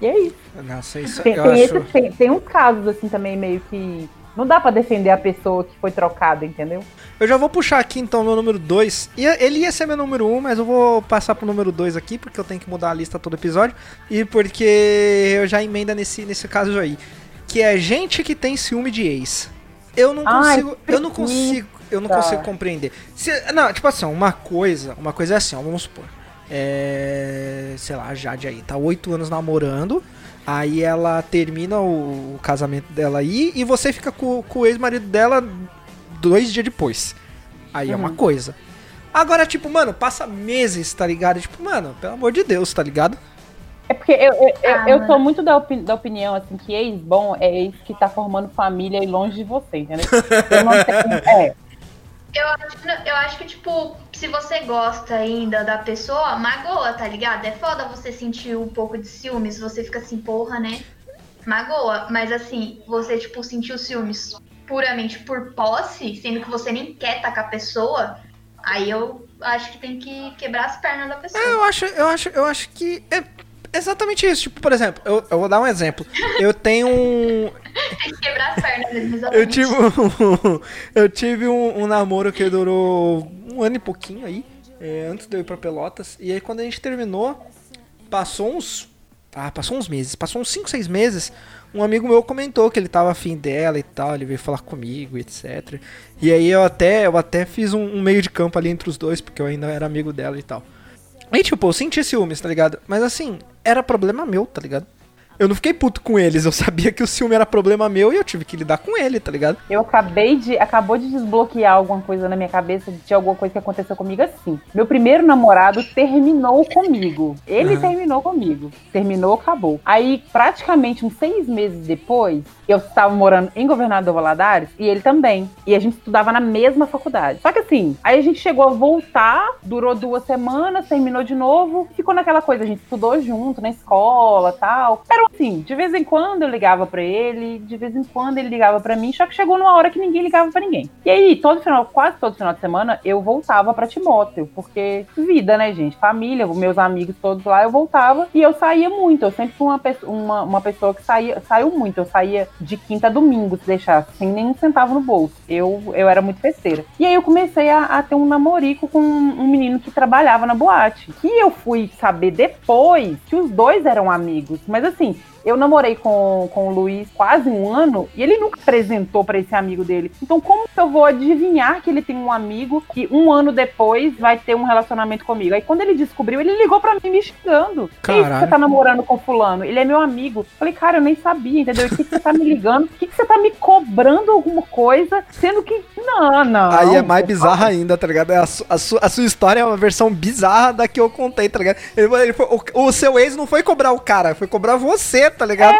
E é isso. Nossa, isso Tem, eu tem, acho... esse- tem- tem uns casos, assim, também meio que. Não dá pra defender a pessoa que foi trocada, entendeu? Eu já vou puxar aqui então meu número 2. Ele ia ser meu número 1, um, mas eu vou passar pro número 2 aqui, porque eu tenho que mudar a lista todo episódio. E porque eu já emenda nesse, nesse caso aí. Que é gente que tem ciúme de ex. Eu não Ai, consigo. eu não consigo. Eu não consigo compreender. Se- não, tipo assim, uma coisa. Uma coisa é assim, ó, vamos supor. É. Sei lá, a Jade aí, tá oito anos namorando. Aí ela termina o, o casamento dela aí e você fica com, com o ex-marido dela dois dias depois. Aí é uma Uhum. coisa. Agora, tipo, mano, passa meses, tá ligado? Tipo, mano, pelo amor de Deus, tá ligado? É porque eu, eu, eu- Ah, eu mano. sou muito da, opi- da opinião, assim, que ex bom é ex que tá formando família e longe de você, entendeu? Eu não tenho- é, Eu acho, eu acho que, tipo, se você gosta ainda da pessoa, magoa, tá ligado? É foda você sentir um pouco de ciúmes, você fica assim, porra, né? Magoa. Mas assim, você, tipo, sentir os ciúmes puramente por posse, sendo que você nem quer estar com a pessoa, aí eu acho que tem que quebrar as pernas da pessoa. É, eu acho, eu acho, eu acho que é exatamente isso. Tipo, por exemplo, eu, eu vou dar um exemplo. Eu tenho um. Que quebrar as pernas mesmo, Eu exatamente. tive um, eu tive um, um namoro que durou um ano e pouquinho aí, é, antes de eu ir pra Pelotas. E aí quando a gente terminou, passou uns. Ah, passou uns meses, passou uns 5, 6 meses. Um amigo meu comentou que ele tava afim dela e tal, ele veio falar comigo, etc. E aí eu até, eu até fiz um, um meio de campo ali entre os dois, porque eu ainda era amigo dela e tal. Aí, tipo, eu senti ciúmes, tá ligado? Mas assim, era problema meu, tá ligado? Eu não fiquei puto com eles, eu sabia que o ciúme era problema meu e eu tive que lidar com ele, tá ligado? eu acabei de. Acabou de desbloquear alguma coisa na minha cabeça de alguma coisa que aconteceu comigo assim. Meu primeiro namorado terminou comigo. Ele Aham. terminou comigo. Terminou, acabou. Aí, praticamente uns seis meses depois, eu estava morando em Governador Valadares e ele também. E a gente estudava na mesma faculdade. Só que assim, aí a gente chegou a voltar, durou duas semanas, terminou de novo, ficou naquela coisa, a gente estudou junto na escola tal. Era assim, de vez em quando eu ligava pra ele, de vez em quando ele ligava pra mim, só que chegou numa hora que ninguém ligava pra ninguém. E aí, todo final, quase todo final de semana, eu voltava pra Timóteo, porque vida, né, gente? Família, meus amigos todos lá, eu voltava e eu saía muito. Eu sempre fui uma, pe- uma, uma pessoa que saía, saiu muito. Eu saía de quinta a domingo, se deixar, sem nenhum centavo no bolso. Eu, eu era muito festeira. E aí eu comecei a, a ter um namorico com um, menino que trabalhava na boate. Que eu fui saber depois que os dois eram amigos. Mas assim, eu namorei com, com o Luiz quase um ano e ele nunca apresentou pra esse amigo dele. Então, como que eu vou adivinhar que ele tem um amigo que um ano depois vai ter um relacionamento comigo? Aí, quando ele descobriu, ele ligou pra mim me xingando. Que isso que Caralho. você tá namorando com fulano? Ele é meu amigo. Falei, cara, eu nem sabia, entendeu? O que, que você tá me ligando? Por que, que você tá me cobrando alguma coisa? Sendo que. Não, não. Aí é mais bizarra ainda, tá ligado? A, su- a su- a sua história é uma versão bizarra da que eu contei, tá ligado? Ele, ele foi- o, o seu ex não foi cobrar o cara, foi cobrar você, tá ligado?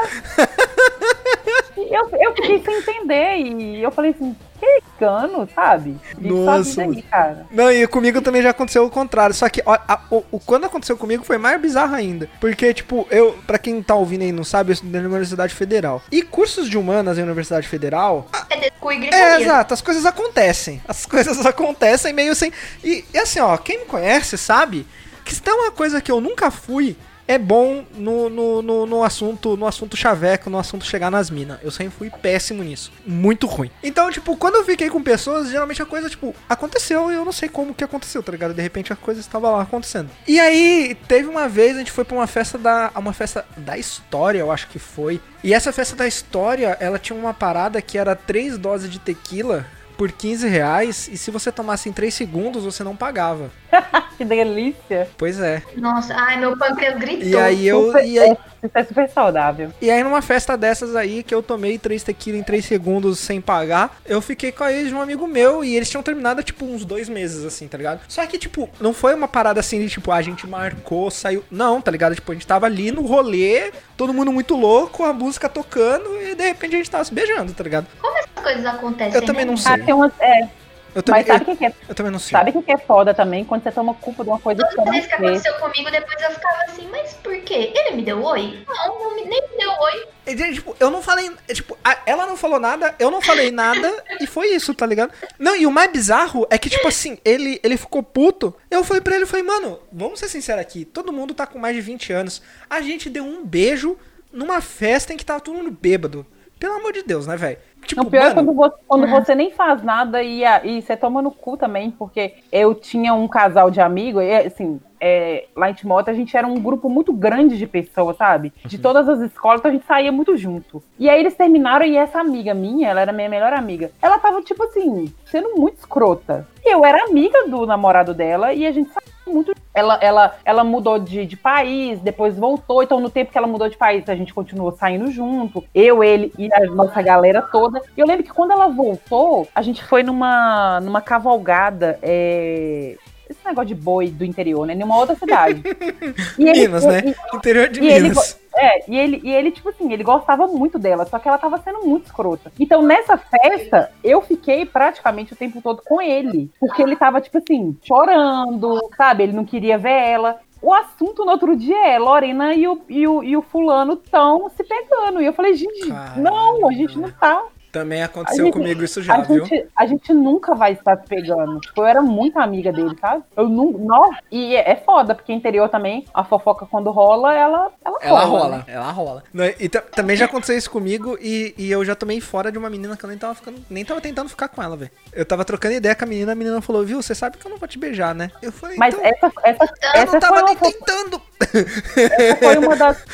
E Eu, eu fiquei sem entender. E eu falei assim, que cano, sabe? Nossa, vida aí, cara. Não, e comigo também já aconteceu o contrário. Só que ó, a- o, o- quando aconteceu comigo foi mais bizarro ainda. Porque, tipo, eu, pra quem tá ouvindo aí e não sabe, eu estudei na Universidade Federal. E cursos de humanas em Universidade Federal, É É, gritaria. exato, as coisas acontecem. As coisas acontecem meio sem. E, e assim, ó, quem me conhece sabe que se tem uma coisa que eu nunca fui. É bom no, no, no, no assunto no assunto chaveco, no assunto chegar nas minas. Eu sempre fui péssimo nisso. Muito ruim. Então, tipo, quando eu fiquei com pessoas, geralmente a coisa, tipo, aconteceu e eu não sei como que aconteceu, tá ligado? De repente a coisa estava lá acontecendo. E aí, teve uma vez, a gente foi pra uma festa da. Uma festa da história, eu acho que foi. E essa festa da história, ela tinha uma parada que era três doses de tequila por 15 reais. E se você tomasse em 3 segundos, você não pagava. Que delícia. Pois é. Nossa, ai, meu pâncreas gritou. E aí eu. Super- E aí, Isso é super saudável. E aí numa festa dessas aí, que eu tomei três tequila em três segundos sem pagar, eu fiquei com a ex de um amigo meu e eles tinham terminado, tipo, uns dois meses, assim, tá ligado? Só que, tipo, não foi uma parada assim de, tipo, a gente marcou, saiu... Não, tá ligado? Tipo, a gente tava ali no rolê, todo mundo muito louco, a música tocando e de repente a gente tava se beijando, tá ligado? Como essas coisas acontecem? Eu também né? não sei. Ah, tem umas, é, Eu também, Mas sabe o eu, que, é? eu também não sei. Sabe o que, é foda também? Quando você toma culpa de uma coisa que você Toda não vez que fez. aconteceu comigo, depois eu ficava assim, mas por quê? Ele me deu oi? Não, não me, nem me deu oi. E, tipo, eu não falei. é, Tipo, a- ela não falou nada, eu não falei nada, e foi isso, tá ligado? Não, e o mais bizarro é que, tipo assim, ele, ele ficou puto. Eu falei pra ele, eu falei, mano, vamos ser sinceros aqui. Todo mundo tá com mais de 20 anos. A gente deu um beijo numa festa em que tava todo mundo bêbado. Pelo amor de Deus, né, velho? Tipo, Não, pior é mano, quando, você, quando você nem faz nada e, a- e você toma no cu também, porque eu tinha um casal de amigos, e assim, é, lá em Timóteo a gente era um grupo muito grande de pessoas, sabe? De Uhum. todas as escolas, então a gente saía muito junto. E aí eles terminaram e essa amiga minha, ela era minha melhor amiga, ela tava, tipo assim, sendo muito escrota. Eu era amiga do namorado dela e a gente saía muito. Ela, ela, ela mudou de, de país, depois voltou. Então, no tempo que ela mudou de país, a gente continuou saindo junto. Eu, ele e a nossa galera toda. Eu lembro que quando ela voltou, a gente foi numa, numa cavalgada. é, Esse negócio de boi do interior, né? Numa outra cidade. E ele- Minas, né? e- Interior de e ele, Minas. é, e ele, e ele, tipo assim, ele gostava muito dela, só que ela tava sendo muito escrota. Então, nessa festa, eu fiquei praticamente o tempo todo com ele. Porque ele tava, tipo assim, chorando, sabe? Ele não queria ver ela. O assunto no outro dia é Lorena e o, e o, e o fulano estão se pegando. E eu falei, gente, Caralho, não, a gente não tá. Também aconteceu gente- comigo isso já, A viu? gente, a gente nunca vai estar se pegando. Tipo, eu era muito amiga dele, sabe? Eu não. não e é é foda, porque interior também, a fofoca quando rola, ela, ela, Ela rola. rola, né? ela rola. Não, E ta- também já aconteceu isso comigo e, e eu já tomei fora de uma menina que eu nem tava ficando, nem tava tentando ficar com ela, velho. Eu tava trocando ideia com a menina, a menina falou, viu, você sabe que eu não vou te beijar, né? Eu falei, Mas então, essa, essa, eu não essa, tava nem tentando. essa foi uma das.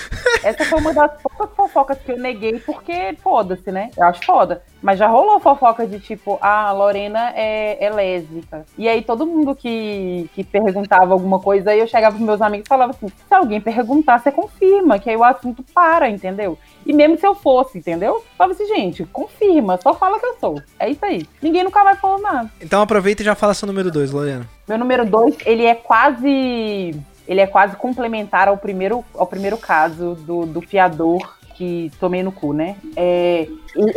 Essa foi uma das poucas fofocas que eu neguei, porque foda-se, né? Eu acho foda. Mas já rolou fofoca de tipo, ah, a Lorena é, é lésbica. E aí todo mundo que, que perguntava alguma coisa, aí eu chegava pros meus amigos e falava assim: se alguém perguntar, você confirma, que aí o assunto para, entendeu? E mesmo se eu fosse, entendeu? Eu falava assim, gente, confirma, só fala que eu sou. É isso aí. Ninguém nunca mais falou nada. Então aproveita e já fala seu número 2, Lorena. Meu número dois, ele é quase. Ele é quase complementar ao primeiro, ao primeiro caso do, do fiador que tomei no cu, né? É,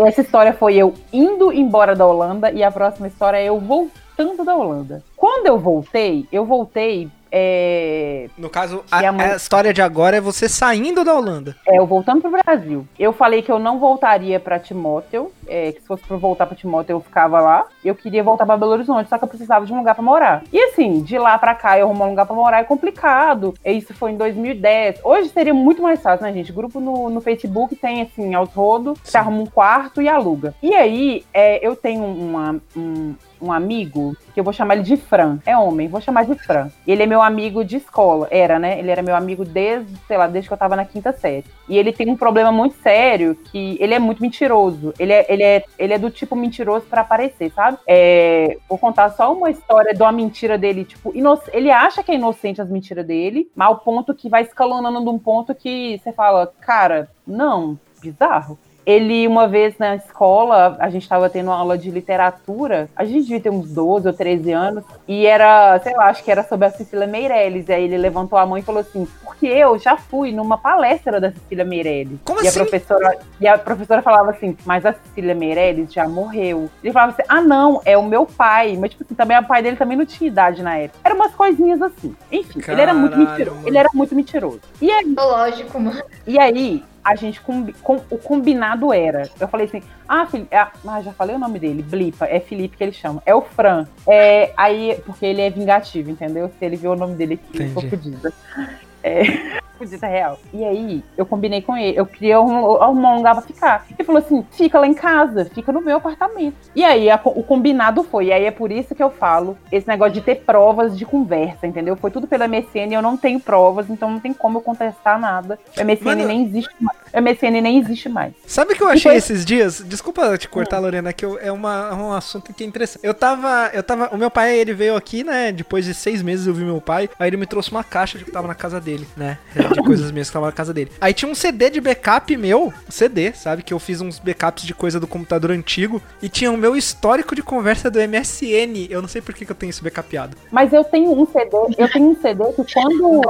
essa história foi eu indo embora da Holanda e a próxima história é eu voltando da Holanda. Quando eu voltei, eu voltei. É, No caso, a, mãe- a história de agora é você saindo da Holanda. é, eu voltando pro Brasil. Eu falei que eu não voltaria pra Timóteo, é, que se fosse pra voltar pra Timóteo eu ficava lá. Eu queria voltar pra Belo Horizonte, só que eu precisava de um lugar pra morar. E assim, de lá pra cá eu arrumar um lugar pra morar é complicado. E Isso foi em 2010. Hoje seria muito mais fácil, né, gente? Grupo no, no Facebook tem, assim, aos rodos, você arruma um quarto e aluga. E aí, é, eu tenho uma, um, um amigo, que eu vou chamar ele de Fran. É homem, vou chamar de Fran. Ele é meu amigo de escola. Era, né? Ele era meu amigo desde, sei lá, desde que eu tava na quinta série. E ele tem um problema muito sério que ele é muito mentiroso. Ele é, ele é, ele é do tipo mentiroso pra aparecer, sabe? É, vou contar só uma história de uma mentira dele, tipo, ele acha que é inocente as mentiras dele, mas ao ponto que vai escalonando de um ponto que você fala, cara, não, bizarro. Ele, uma vez na escola, a gente estava tendo uma aula de literatura, a gente devia ter uns 12 ou 13 anos, e era, sei lá, acho que era sobre a Cecília Meirelles. E aí ele levantou a mão e falou assim: porque eu já fui numa palestra da Cecília Meirelles. Como e assim? A professora, e a professora falava assim: mas a Cecília Meirelles já morreu. Ele falava assim: ah, não, é o meu pai. Mas, tipo assim, também o pai dele também não tinha idade na época. Eram umas coisinhas assim. Enfim, ele era muito Caralho, mentiroso. mano. Ele era muito mentiroso. E aí, Lógico, mano. e aí, a gente combi- com- o combinado era. Eu falei assim: ah, Felipe, ah, ah, já falei o nome dele, Blipa, é Felipe que ele chama. É o Fran. É, aí, porque ele é vingativo, entendeu? Se ele vê o nome dele aqui, eu tô Entendi. fodida. É, fodida real. E aí, eu combinei com ele, eu queria um- arrumar um lugar pra ficar. Ele falou assim: fica lá em casa, fica no meu apartamento. E aí, a o combinado foi. E aí é por isso que eu falo esse negócio de ter provas de conversa, entendeu? Foi tudo pela MSN e eu não tenho provas, então não tem como eu contestar nada. O MSN Mano- nem existe mais. O MSN nem existe mais. Sabe o que eu achei esses dias? Desculpa te cortar, Lorena, que eu- é uma, um assunto que é interessante. Eu tava, eu tava. O meu pai, ele veio aqui, né? Depois de seis meses eu vi meu pai. Aí ele me trouxe uma caixa de que tava na casa dele, né? De coisas minhas que tava na casa dele. Aí tinha um CD de backup meu, um CD, sabe? Que eu fiz uns backups de coisa do computador antigo. E tinha o meu histórico de conversa do MSN. Eu não sei por que, que eu tenho isso backupado. Mas eu tenho um CD, eu tenho um CD que quando,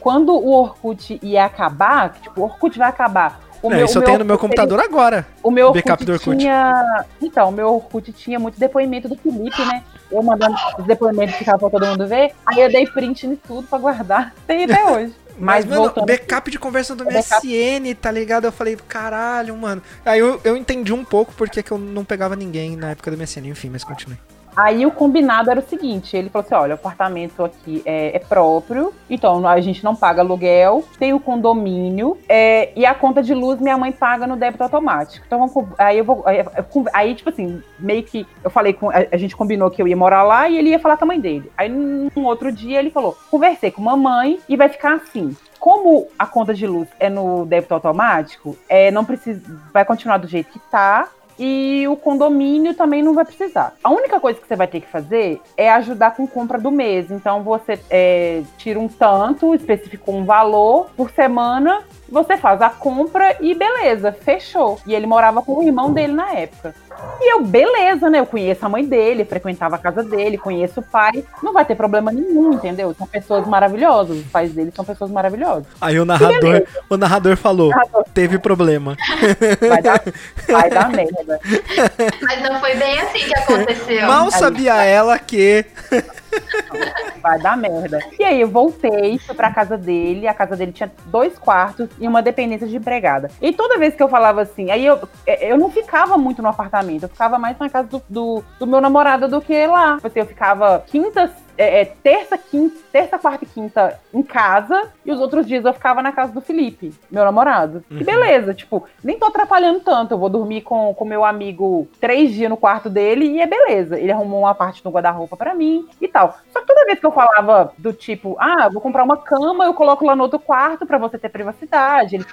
quando o Orkut ia acabar, que, tipo, o Orkut vai acabar. O Não, isso eu tenho no meu computador agora. O meu Backup Orkut do Orkut. tinha. Então, o meu Orkut tinha muito depoimento do Felipe, né? eu mandando os depoimentos que ficava pra todo mundo ver. Aí eu dei print em tudo pra guardar. Tem até hoje. Mas, Mas mano, backup de conversa do MSN, tá ligado? Eu falei, caralho, mano. Aí eu, eu entendi um pouco porque que eu não pegava ninguém na época do MSN, enfim, mas continue. Aí o combinado era o seguinte: ele falou assim: olha, o apartamento aqui é, é próprio, então a gente não paga aluguel, tem o condomínio é, e a conta de luz minha mãe paga no débito automático. Então aí eu vou. Aí, aí, tipo assim, meio que eu falei com. A, a, gente combinou que eu ia morar lá e ele ia falar com a mãe dele. Aí num outro dia ele falou: conversei com mamãe e vai ficar assim como a conta de luz é no débito automático, é, não precisa, vai continuar do jeito que tá e o condomínio também não vai precisar. A única coisa que você vai ter que fazer é ajudar com compra do mês. Então você é, tira um tanto, especificou um valor por semana você faz a compra e beleza, fechou. E ele morava com o irmão dele na época. E eu, beleza, né? Eu conheço a mãe dele, frequentava a casa dele, conheço o pai. Não vai ter problema nenhum, entendeu? São pessoas maravilhosas. Os pais dele são pessoas maravilhosas. Aí o narrador, o narrador falou: narrador. teve problema. Vai dar, vai dar merda. Mas não foi bem assim que aconteceu. Mal sabia ela que. Vai dar merda. E aí eu voltei, fui pra casa dele. A casa dele tinha dois quartos e uma dependência de empregada. E toda vez que eu falava assim, aí eu, é, eu não ficava muito no apartamento, eu ficava mais na casa do, do, do meu namorado do que lá. Tipo assim, eu ficava quintas, é, é, terça, quinta, terça, quarta e quinta em casa, e os outros dias eu ficava na casa do Felipe, meu namorado. Uhum. E beleza, tipo, nem tô atrapalhando tanto. Eu vou dormir com, com meu amigo três dias no quarto dele e é beleza. Ele arrumou uma parte do guarda-roupa para mim e tal. Só que toda vez que eu falava do tipo, ah, vou comprar uma cama, eu coloco lá no outro quarto para você ter privacidade. Ele,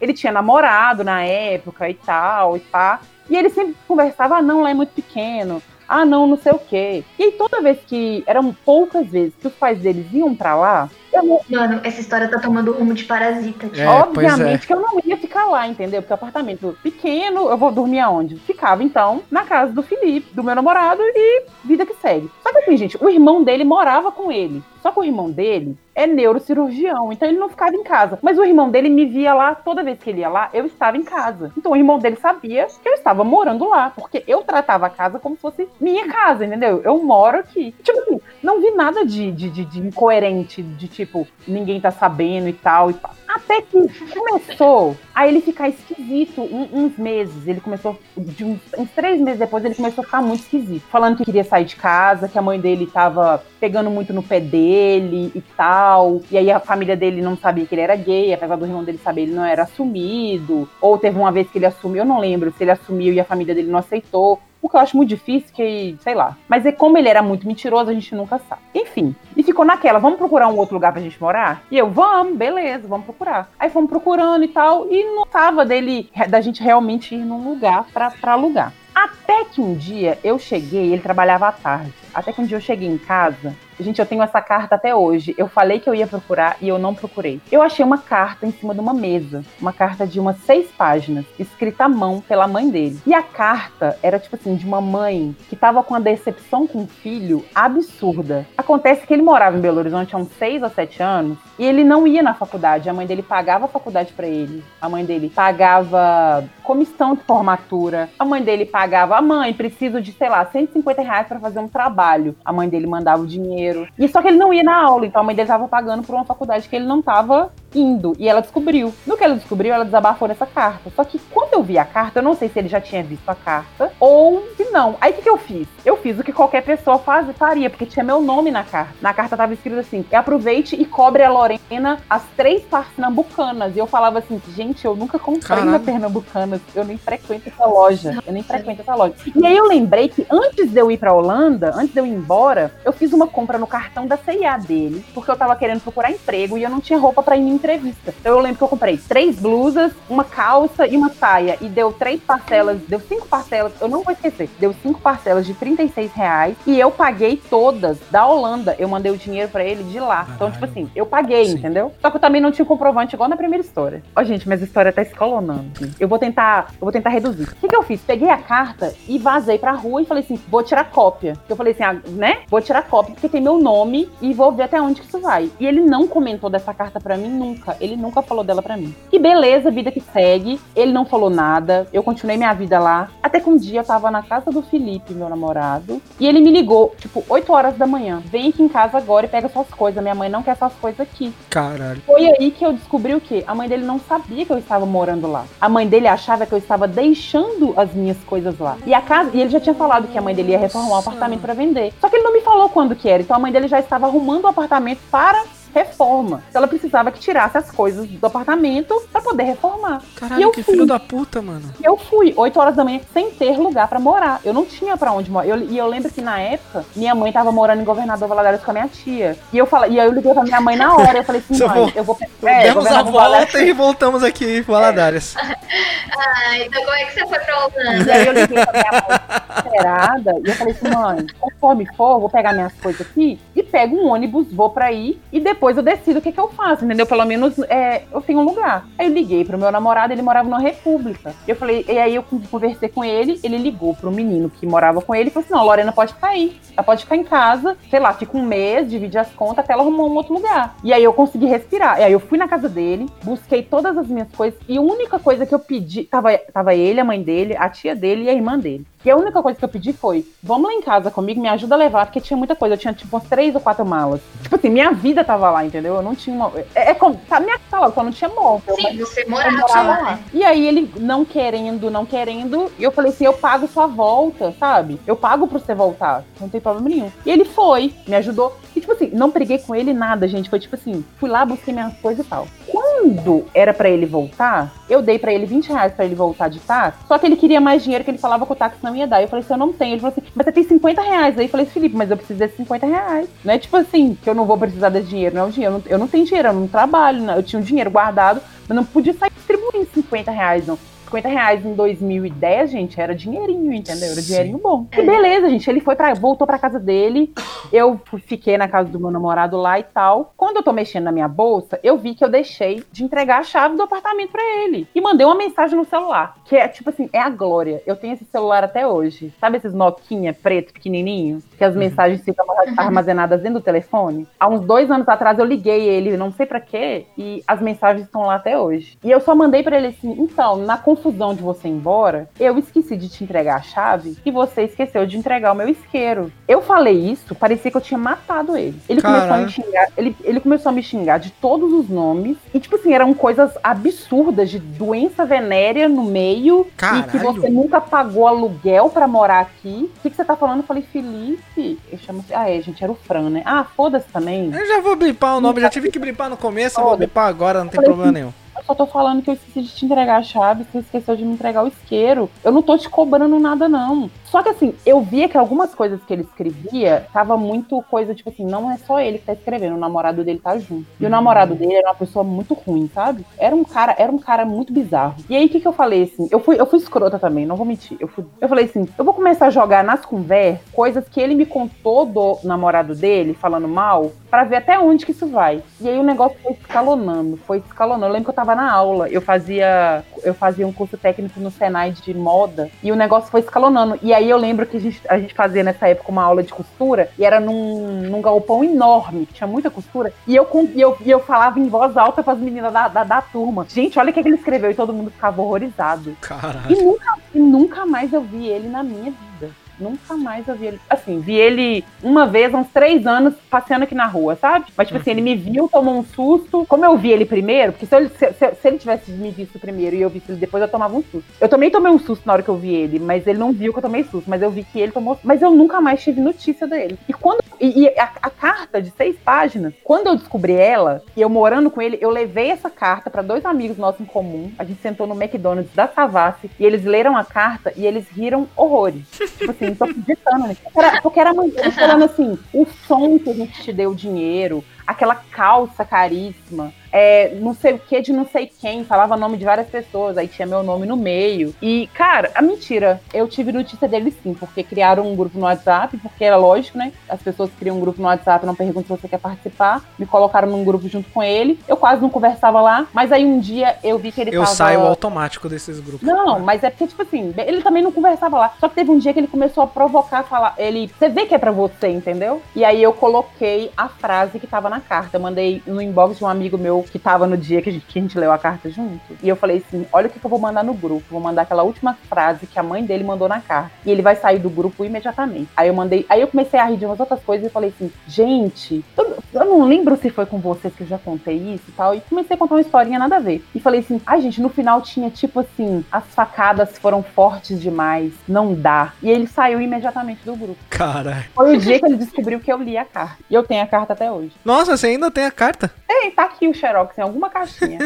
ele tinha namorado na época e tal, e pá. E ele sempre conversava, ah, não, lá é muito pequeno ah, não, não sei o quê. E aí, toda vez que, eram poucas vezes que os pais deles iam para lá, eu... Mano, essa história tá tomando rumo de parasita. Tipo. É, Obviamente é. que eu não ia ficar lá, entendeu? Porque apartamento pequeno, eu vou dormir aonde? Ficava, então, na casa do Felipe, do meu namorado, e vida que segue. Só que assim, gente, o irmão dele morava com ele. Só que o irmão dele é neurocirurgião, então ele não ficava em casa. Mas o irmão dele me via lá, toda vez que ele ia lá, eu estava em casa. Então o irmão dele sabia que eu estava morando lá, porque eu tratava a casa como se fosse minha casa, entendeu? Eu moro aqui. Tipo assim, não vi nada de, de, de, de incoerente, de tipo, ninguém tá sabendo e tal e. Até que começou a ele ficar esquisito um, uns meses. Ele começou, de uns, uns, três meses depois, ele começou a ficar muito esquisito. Falando que queria sair de casa, que a mãe dele tava pegando muito no pé dele e tal. E aí a família dele não sabia que ele era gay, apesar do irmão dele saber, ele não era assumido. Ou teve uma vez que ele assumiu, eu não lembro se ele assumiu e a família dele não aceitou. O que eu acho muito difícil, que, sei lá. Mas é como ele era muito mentiroso, a gente nunca sabe. Enfim. E ficou naquela, vamos procurar um outro lugar pra gente morar? E eu, vamos, beleza, vamos procurar. Aí fomos procurando e tal, e não tava dele, da gente realmente ir num lugar pra, pra alugar. Até que um dia eu cheguei, ele trabalhava à tarde. Até que um dia eu cheguei em casa Gente, eu tenho essa carta até hoje. Eu falei que eu ia procurar e eu não procurei. Eu achei uma carta em cima de uma mesa. Uma carta de umas seis páginas, escrita à mão pela mãe dele. E a carta era, tipo assim, de uma mãe que tava com uma decepção com o filho absurda. Acontece que ele morava em Belo Horizonte há uns seis ou sete anos e ele não ia na faculdade. A mãe dele pagava a faculdade para ele. A mãe dele pagava comissão de formatura. A mãe dele pagava. A mãe, preciso de, sei lá, 150 reais para fazer um trabalho. A mãe dele mandava o dinheiro dinheiro. E só que ele não ia na aula, então a mãe dele tava pagando por uma faculdade que ele não tava indo. E ela descobriu. No que ela descobriu, ela desabafou nessa carta. Só que quando eu vi a carta, eu não sei se ele já tinha visto a carta ou se não. Aí o que, que eu fiz? Eu fiz o que qualquer pessoa faz, faria, porque tinha meu nome na carta. Na carta tava escrito assim: aproveite e cobre a Lorena as três partes pernambucanas. E eu falava assim, gente, eu nunca comprei na Pernambucanas. Eu nem frequento essa loja. Eu nem frequento essa loja. E aí eu lembrei que antes de eu ir pra Holanda, antes de eu ir embora, eu fiz uma compra no cartão da CIA dele, porque eu tava querendo procurar emprego e eu não tinha roupa para ir em entrevista. Então eu lembro que eu comprei três blusas, uma calça e uma saia. E deu três parcelas, deu cinco parcelas, eu não vou esquecer, deu cinco parcelas de 36 reais. E eu paguei todas da Holanda. Eu mandei o dinheiro para ele de lá. Então, tipo assim, eu paguei, Sim. entendeu? Só que eu também não tinha comprovante igual na primeira história. Ó, gente, mas a história tá escalonando. Eu vou tentar, eu vou tentar reduzir. O que, que eu fiz? Peguei a carta e vazei pra rua e falei assim: vou tirar cópia. Eu falei assim, ah, né? Vou tirar cópia porque tem meu nome e vou ver até onde que isso vai. E ele não comentou dessa carta para mim nunca ele nunca falou dela pra mim. E beleza, vida que segue. Ele não falou nada. Eu continuei minha vida lá. Até que um dia eu tava na casa do Felipe, meu namorado. E ele me ligou, tipo, 8 horas da manhã. Vem aqui em casa agora e pega suas coisas. Minha mãe não quer suas coisas aqui. Caralho. Foi aí que eu descobri o quê? A mãe dele não sabia que eu estava morando lá. A mãe dele achava que eu estava deixando as minhas coisas lá. E a casa, e ele já tinha falado que a mãe dele ia reformar o apartamento para vender. Só que ele não me falou quando que era. Então a mãe dele já estava arrumando o apartamento para reforma. Então ela precisava que tirasse as coisas do apartamento para poder reformar. Caralho, que fui. filho da puta, mano. E eu fui, 8 horas da manhã, sem ter lugar para morar. Eu não tinha para onde morar. Eu, e eu lembro que na época, minha mãe tava morando em Governador Valadares com a minha tia. E eu falei, e aí eu liguei pra minha mãe na hora. Eu falei assim, mãe, eu vou. É, Demos a volta Valadares. e voltamos aqui em Valadares. ah, então como é que você foi pra Holanda? E aí eu liguei pra minha mãe desesperada. E eu falei assim, mãe, conforme for, vou pegar minhas coisas aqui e pego um ônibus, vou pra ir e depois depois eu decido o que, que eu faço, entendeu? Pelo menos é, eu tenho um lugar. Aí eu liguei pro meu namorado, ele morava numa república. Eu falei, e aí eu conversei com ele, ele ligou pro menino que morava com ele e falou assim: não, Lorena pode aí. Ela pode ficar em casa, sei lá, fica um mês, divide as contas até ela arrumar um outro lugar. E aí eu consegui respirar. E aí eu fui na casa dele, busquei todas as minhas coisas e a única coisa que eu pedi, tava, tava ele, a mãe dele, a tia dele e a irmã dele. E a única coisa que eu pedi foi: vamos lá em casa comigo, me ajuda a levar, porque tinha muita coisa. Eu tinha tipo umas três ou quatro malas. Tipo assim, minha vida tava lá, entendeu? Eu não tinha uma. É, é como. Tá minha sala, só não tinha móvel. Sim, você morava, morava lá. lá. E aí ele não querendo, não querendo. E eu falei assim: eu pago sua volta, sabe? Eu pago pra você voltar. Não tem problema nenhum. E ele foi, me ajudou. E tipo assim, não briguei com ele nada, gente. Foi tipo assim: fui lá, busquei minhas coisas e tal. Quando era para ele voltar, eu dei para ele 20 reais pra ele voltar de táxi. Só que ele queria mais dinheiro, que ele falava que o táxi não ia dar. Eu falei assim: eu não tenho. Ele falou assim: mas você tem 50 reais. Aí eu falei: Felipe, mas eu preciso desses 50 reais. Não é tipo assim, que eu não vou precisar desse dinheiro. Não. Eu não, eu não tenho dinheiro, eu não trabalho. Não. Eu tinha um dinheiro guardado, mas não podia sair distribuindo 50 reais, não. 50 reais em 2010, gente, era dinheirinho, entendeu? Era dinheirinho bom. E beleza, gente, ele foi para voltou pra casa dele, eu fiquei na casa do meu namorado lá e tal. Quando eu tô mexendo na minha bolsa, eu vi que eu deixei de entregar a chave do apartamento para ele. E mandei uma mensagem no celular, que é tipo assim, é a glória. Eu tenho esse celular até hoje. Sabe esses Nokia preto, pequenininho? Que as uhum. mensagens ficam armazenadas dentro do telefone? Há uns dois anos atrás eu liguei ele, não sei para quê, e as mensagens estão lá até hoje. E eu só mandei para ele assim, então, na confusão de você ir embora, eu esqueci de te entregar a chave e você esqueceu de entregar o meu isqueiro. Eu falei isso, parecia que eu tinha matado ele. Ele começou a me xingar, ele, ele começou a me xingar de todos os nomes. E, tipo assim, eram coisas absurdas de doença venérea no meio. Caralho. E que você nunca pagou aluguel para morar aqui. O que, que, você tá falando? Eu falei, Felipe. Eu chamo ah, é, gente, era o Fran, né? Ah, foda-se também. Eu já vou blipar o nome, já tive que blipar no começo, eu vou blipar agora, não tem problema nenhum. Eu só tô falando que eu esqueci de te entregar a chave, você esqueceu de me entregar o isqueiro. Eu não tô te cobrando nada, não. Só que assim, eu via que algumas coisas que ele escrevia tava muito coisa, tipo assim, não é só ele que tá escrevendo, o namorado dele tá junto. E o namorado dele era uma pessoa muito ruim, sabe? Era um cara, era um cara muito bizarro. E aí o que, que eu falei assim? Eu fui, eu fui escrota também, não vou mentir. Eu, fui, eu falei assim, eu vou começar a jogar nas conversas coisas que ele me contou do namorado dele, falando mal, para ver até onde que isso vai. E aí o negócio foi escalonando, foi escalonando. Eu lembro que eu tava na aula, eu fazia, eu fazia um curso técnico no Senai de moda, e o negócio foi escalonando. E aí aí eu lembro que a gente, a gente fazia nessa época uma aula de costura e era num, num galpão enorme, que tinha muita costura. E eu, e eu, e eu falava em voz alta para as meninas da, da, da, turma. Gente, olha o que, é que ele escreveu e todo mundo ficava horrorizado. Caralho. E nunca, e nunca mais eu vi ele na minha vida. Nunca mais eu vi ele. Assim, vi ele uma vez, uns três anos, passeando aqui na rua, sabe? Mas, tipo assim, ele me viu, tomou um susto. Como eu vi ele primeiro, porque se, eu, se, se, se ele tivesse me visto primeiro e eu visse ele depois, eu tomava um susto. Eu também tomei um susto na hora que eu vi ele, mas ele não viu que eu tomei susto. Mas eu vi que ele tomou. Mas eu nunca mais tive notícia dele. E quando. E, e a, a, carta de seis páginas, quando eu descobri ela, e eu morando com ele, eu levei essa carta para dois amigos nossos em comum. A gente sentou no McDonald's da Savassi e eles leram a carta e eles riram horrores. tipo assim, não tô acreditando, né? Porque era, porque era falando assim, o som que a gente te deu dinheiro, aquela calça caríssima, é, não sei o que de não sei quem, falava nome de várias pessoas, aí tinha meu nome no meio. E, cara, a mentira, eu tive notícia dele sim, porque criaram um grupo no WhatsApp, porque era lógico, né? As pessoas criam um grupo no WhatsApp, não perguntam se você quer participar, me colocaram num grupo junto com ele. Eu quase não conversava lá, mas aí um dia eu vi que ele eu tava... Eu saio automático desses grupos. Não, mas é porque, tipo assim, ele também não conversava lá. Só que teve um dia que ele começou a provocar, falar, ele, você vê que é pra você, entendeu? E aí eu coloquei a frase que tava na carta. Eu mandei no inbox de um amigo meu que tava no dia que a gente, que a gente leu a carta junto. E eu falei assim: olha o que, que eu vou mandar no grupo. Vou mandar aquela última frase que a mãe dele mandou na carta. E ele vai sair do grupo imediatamente. Aí eu mandei. Aí eu comecei a rir de umas outras coisas e falei assim: gente, eu, eu não lembro se foi com vocês que eu já contei isso e tal. E comecei a contar uma historinha nada a ver. E falei assim: ai, gente, no final tinha tipo assim: as facadas foram fortes demais, não dá. E ele saiu imediatamente do grupo. Cara. Foi o dia que ele descobriu que eu li a carta. E eu tenho a carta até hoje. Nossa, você ainda tem a carta? Tem, tá aqui o Xerox em alguma caixinha.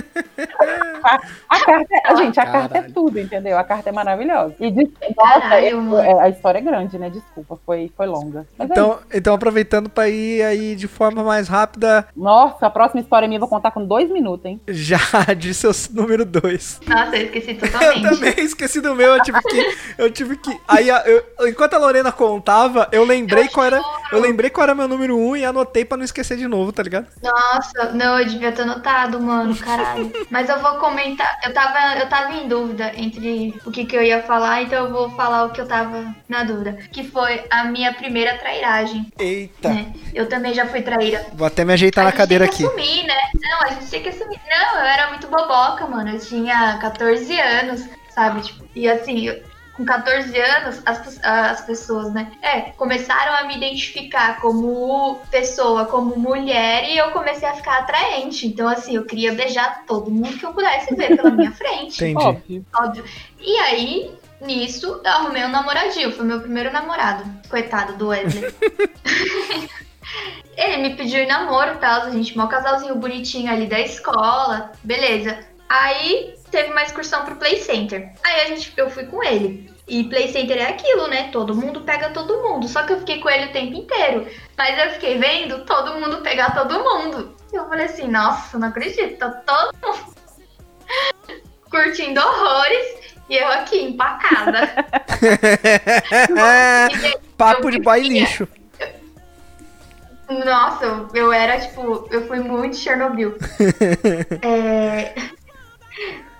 a, a carta, é, gente, a carta é Caralho. tudo, entendeu? A carta é maravilhosa. E nossa, Caralho, é- mano. é- a história é grande, né? Desculpa, foi, foi longa. Mas é isso. Então, então aproveitando pra ir aí de forma mais rápida, Nossa, a próxima história minha eu vou contar com dois minutos, hein? já de seu número 2. Nossa, eu esqueci Eu totalmente. também esqueci do meu, eu tive que. Eu tive que. Aí a- eu- enquanto a Lorena contava, eu lembrei qual era. Eu lembrei qual era meu número 1 um e anotei pra não esquecer de novo, tá ligado? Nossa, não, eu devia ter notado, mano, caralho. Mas eu vou comentar. Eu tava, eu tava em dúvida entre o que, que eu ia falar, então eu vou falar o que eu tava na dúvida. Que foi a minha primeira trairagem, Eita. né? Eu também já fui traíra. Vou até me ajeitar a na cadeira aqui. que assumir, né? Não, a gente tem que assumir. Não, eu era muito boboca, mano. Eu tinha 14 anos, sabe? Tipo, e assim, eu- com 14 anos, as, as pessoas, né? É, começaram a me identificar como pessoa, como mulher, e eu comecei a ficar atraente. Então, assim, eu queria beijar todo mundo que eu pudesse ver pela minha frente. Entendi. Óbvio. Óbvio. E aí, nisso, eu arrumei um namoradinho. Foi meu primeiro namorado. Coitado do Wesley. Ele me pediu em namoro e tal. A gente, mó casalzinho bonitinho ali da escola. Beleza. Aí teve uma excursão pro Play Center. Aí a gente, eu fui com ele. E Play Center é aquilo, né? Todo mundo pega todo mundo. Só que eu fiquei com ele o tempo inteiro. Mas eu fiquei vendo todo mundo pegar todo mundo. E eu falei assim, nossa, não acredito. Tá todo mundo curtindo horrores. E eu aqui, empacada. E, Papo de vivia. lixo. Nossa, eu, eu era tipo, eu fui muito Chernobyl. É,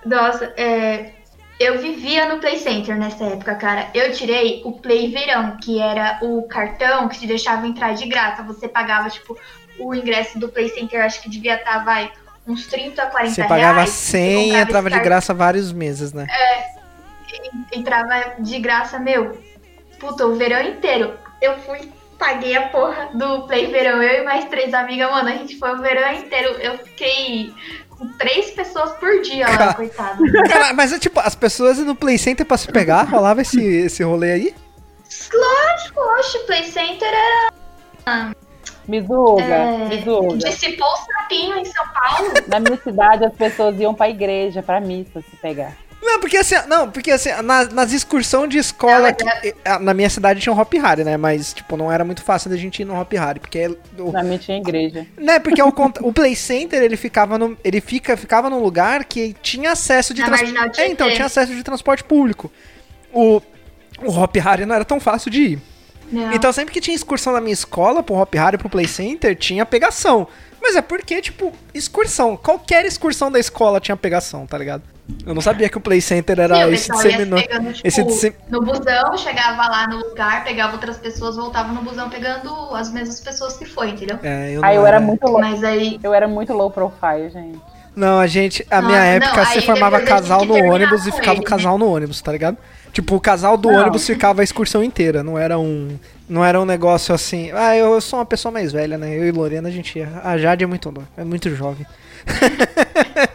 Nossa, é, eu vivia no Play Center nessa época, cara. Eu tirei o Play Verão, que era o cartão que te deixava entrar de graça. Você pagava, tipo, o ingresso do Play Center, acho que devia estar, vai, uns 30, 40 Você pagava reais. 100 e comprava entrava de graça vários meses, né? entrava de graça, meu. Puta, o verão inteiro. Eu fui, paguei a porra do Play Verão. Eu e mais três amigas, mano, a gente foi o verão inteiro. Eu fiquei com três pessoas por dia lá, Cara. coitada. Cara, mas é tipo, as pessoas no Play Center pra se pegar, rolava esse, esse rolê aí? Lógico, oxe, Play Center era. Mizuga, É, Mizuga. dissipou o sapinho em São Paulo. Na minha cidade as pessoas iam pra igreja, pra missa se pegar. Não, porque assim, não, porque assim, na- nas excursões de escola, Não, mas que- eh, na minha cidade tinha um Hop Harry, né? Mas, tipo, não era muito fácil da gente ir no Hop Harry, porque o, Na minha tinha igreja. né, porque ao contra- o Play Center, ele ficava no, ele fica, ficava num lugar que tinha acesso de Na trans- Marginal É, então, tinha acesso de transporte público. O o Hop Harry não era tão fácil de ir. Não. Então sempre que tinha excursão na minha escola, pro Hop Harry, pro Play Center, tinha pegação. Mas é porque, tipo, excursão. Qualquer excursão da escola tinha pegação, tá ligado? Eu não sabia que o Play Center era Sim, esse ia disseminou. pegando, tipo, esse dissem- no busão, chegava lá no lugar, pegava outras pessoas, voltava no busão pegando as mesmas pessoas que foi, entendeu? É, eu Aí não eu era muito low. Mas aí. Eu era muito low profile, gente. Não, a gente, a minha época, não, você formava eu casal no ônibus e ficava o né? casal no ônibus, tá ligado? Tipo, o casal do Não. ônibus ficava a excursão inteira, não era um. Não era um negócio assim. Ah, eu sou uma pessoa mais velha, né? Eu e Lorena, a gente ia. A Jade é muito, é muito jovem.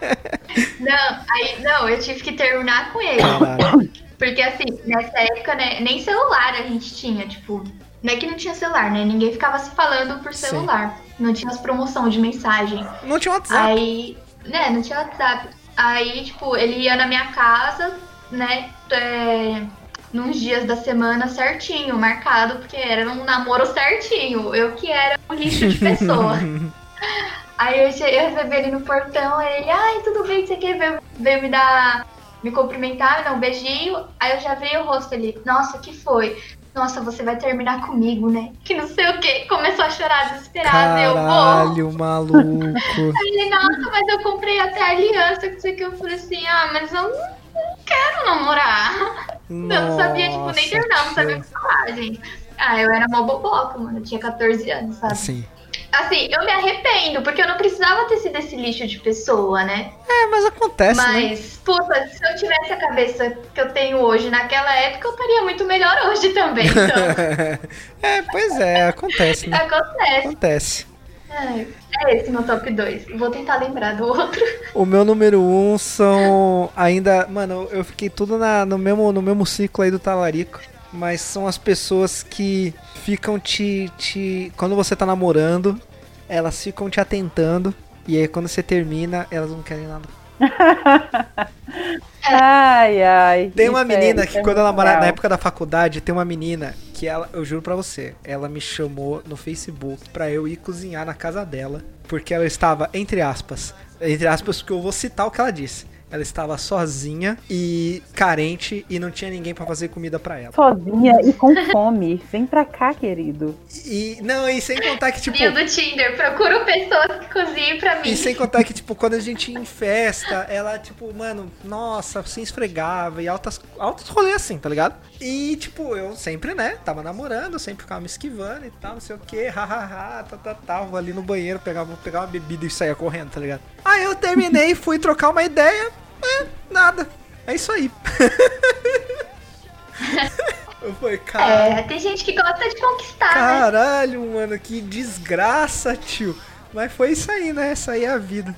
Não, aí não, eu tive que terminar com ele. Caralho. Porque assim, nessa época, né, nem celular a gente tinha, tipo. Não é que não tinha celular, né? Ninguém ficava se falando por Sim. celular. Não tinha as promoções de mensagem. Não tinha WhatsApp. Aí, né, não tinha WhatsApp. Aí, tipo, ele ia na minha casa, né, é, nos dias da semana certinho, marcado, porque era um namoro certinho. Eu que era um lixo de pessoa. Aí eu, eu recebi ele no portão, aí ele, ai, tudo bem, você quer ver? Veio me dar, me cumprimentar, me dar um beijinho. Aí eu já vi o rosto ali, nossa, o que foi? Nossa, você vai terminar comigo, né? Que não sei o que. Começou a chorar desesperado. Eu vou. Caralho, maluco. Aí ele, nossa, mas eu comprei até aliança, que sei que eu falei assim, ah, mas eu não quero namorar. eu não sabia, tipo, nem Nossa, terminar, não sabia o que- falar, gente. Ah, eu era mó boboca, mano. Eu tinha 14 anos, sabe? Assim. Assim, eu me arrependo, porque eu não precisava ter sido esse lixo de pessoa, né? É, mas acontece, né? Mas, puta, se eu tivesse a cabeça que eu tenho hoje naquela época, eu estaria muito melhor hoje também. Então, é, pois é, acontece, né? acontece. Acontece. É, é esse meu top 2. Vou tentar lembrar do outro. O meu número 1 um são ainda. Mano, eu fiquei tudo na, no, mesmo, no mesmo ciclo aí do talarico. Mas são as pessoas que ficam te, te. Quando você tá namorando, elas ficam te atentando. E aí quando você termina, elas não querem nada. Ai, ai. Tem uma é- menina isso que é quando ela muito morava na época da faculdade, tem uma menina que ela, eu juro pra você, ela me chamou no Facebook pra eu ir cozinhar na casa dela, porque ela estava entre aspas, entre aspas porque eu vou citar o que ela disse. Ela estava sozinha e carente e não tinha ninguém pra fazer comida pra ela. Sozinha e com fome. Vem pra cá, querido. E não, e sem contar que tipo, Bio do Tinder, procuro pessoas que cozinhem pra mim. E sem contar que, tipo, quando a gente ia em festa, ela, tipo, mano, nossa, se esfregava e altas, altos rolês assim, tá ligado? E, tipo, eu sempre, né, tava namorando, sempre ficava me esquivando e tal, não sei o que, hahaha, tá, tá, tá, vou ali no banheiro, pegava, pegar uma bebida e saia correndo, tá ligado? Aí eu terminei, fui trocar uma ideia, é, nada. É isso aí. eu falei, cara. É, tem gente que gosta de conquistar, né? Caralho, mano, que desgraça, tio. Mas foi isso aí, né? Essa aí é a vida.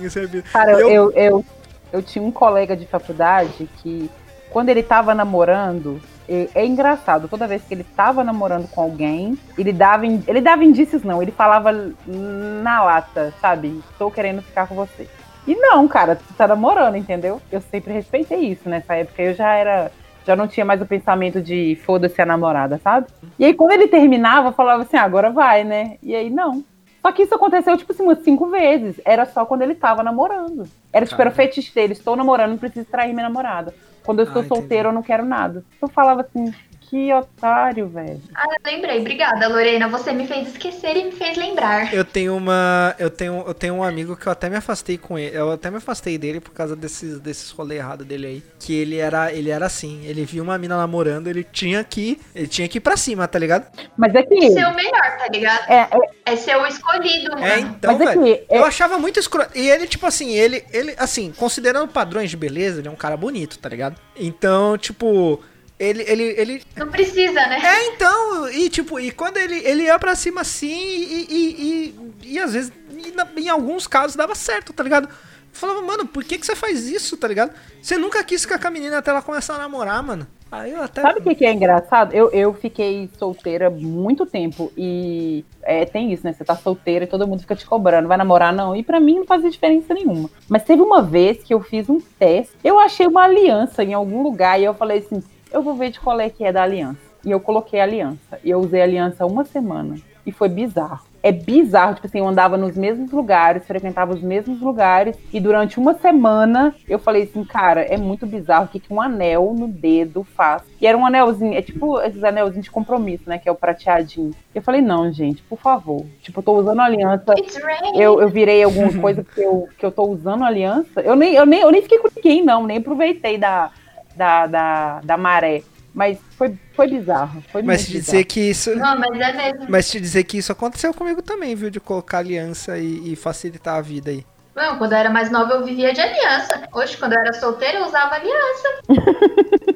Isso é a vida. Cara, Eu- eu, eu, eu, tinha um colega de faculdade que, quando ele tava namorando, é, é engraçado, toda vez que ele tava namorando com alguém, ele dava, ele dava indícios, não, ele falava na lata, sabe? Estou querendo ficar com você. E não, cara, tu tá namorando, entendeu? Eu sempre respeitei isso. Nessa época eu já era. Já não tinha mais o pensamento de foda-se a namorada, sabe? E aí, quando ele terminava, eu falava assim, "Ah, agora vai, né? E aí, não. Só que isso aconteceu, tipo assim, umas cinco vezes. Era só quando ele tava namorando. Era tipo, era o fetiche dele. Estou namorando, não preciso trair minha namorada. Quando eu estou Ah, solteiro, eu não quero nada. Eu falava assim, que otário, velho. Ah, eu lembrei. Obrigada, Lorena. Você me fez esquecer e me fez lembrar. Eu tenho uma. Eu tenho, eu tenho um amigo que eu até me afastei com ele. Eu até me afastei dele por causa desses, desses rolê errado dele aí. Que ele era, ele era assim. Ele viu uma mina namorando, ele tinha que. Ele tinha que ir pra cima, tá ligado? Mas é que. Ser o melhor, tá ligado? É, é, É ser o escolhido, mano. É, então, mas é velho. que. é- Eu achava muito escroto. E ele, tipo assim, ele, ele, assim, considerando padrões de beleza, ele é um cara bonito, tá ligado? Então, tipo, ele, ele, ele. Não precisa, né? É, então, e tipo, e quando ele, ele ia pra cima assim, e, e, e, e às vezes, e na- em alguns casos dava certo, tá ligado? Eu falava, mano, por que, que você faz isso, tá ligado? Você nunca quis ficar com a menina até ela começar a namorar, mano. Aí eu até. Sabe o que, que é engraçado? Eu, eu fiquei solteira muito tempo e é, tem isso, né? Você tá solteira e todo mundo fica te cobrando, vai namorar? Não. E pra mim não fazia diferença nenhuma. Mas teve uma vez que eu fiz um teste, eu achei uma aliança em algum lugar e eu falei assim: eu vou ver de qual é que é da aliança. E eu coloquei a aliança. E eu usei a aliança uma semana. E foi bizarro. É bizarro, tipo assim, eu andava nos mesmos lugares, frequentava os mesmos lugares, e durante uma semana eu falei assim, cara, é muito bizarro o que, que um anel no dedo faz. E era um anelzinho, é tipo esses anelzinhos de compromisso, né? Que é o prateadinho. Eu falei, não, gente, por favor. Tipo, eu tô usando aliança. It's rain. Eu, eu virei alguma coisa que eu, que eu tô usando aliança. Eu nem, eu nem, eu nem fiquei com ninguém, não, nem aproveitei da, da, da, da maré. Mas foi, foi bizarro. Foi Mas muito te bizarro. dizer que isso. Não, mas é mesmo. Mas te dizer que isso aconteceu comigo também, viu? De colocar aliança e, e facilitar a vida aí. Não, quando eu era mais nova eu vivia de aliança. Hoje, quando eu era solteira, eu usava aliança.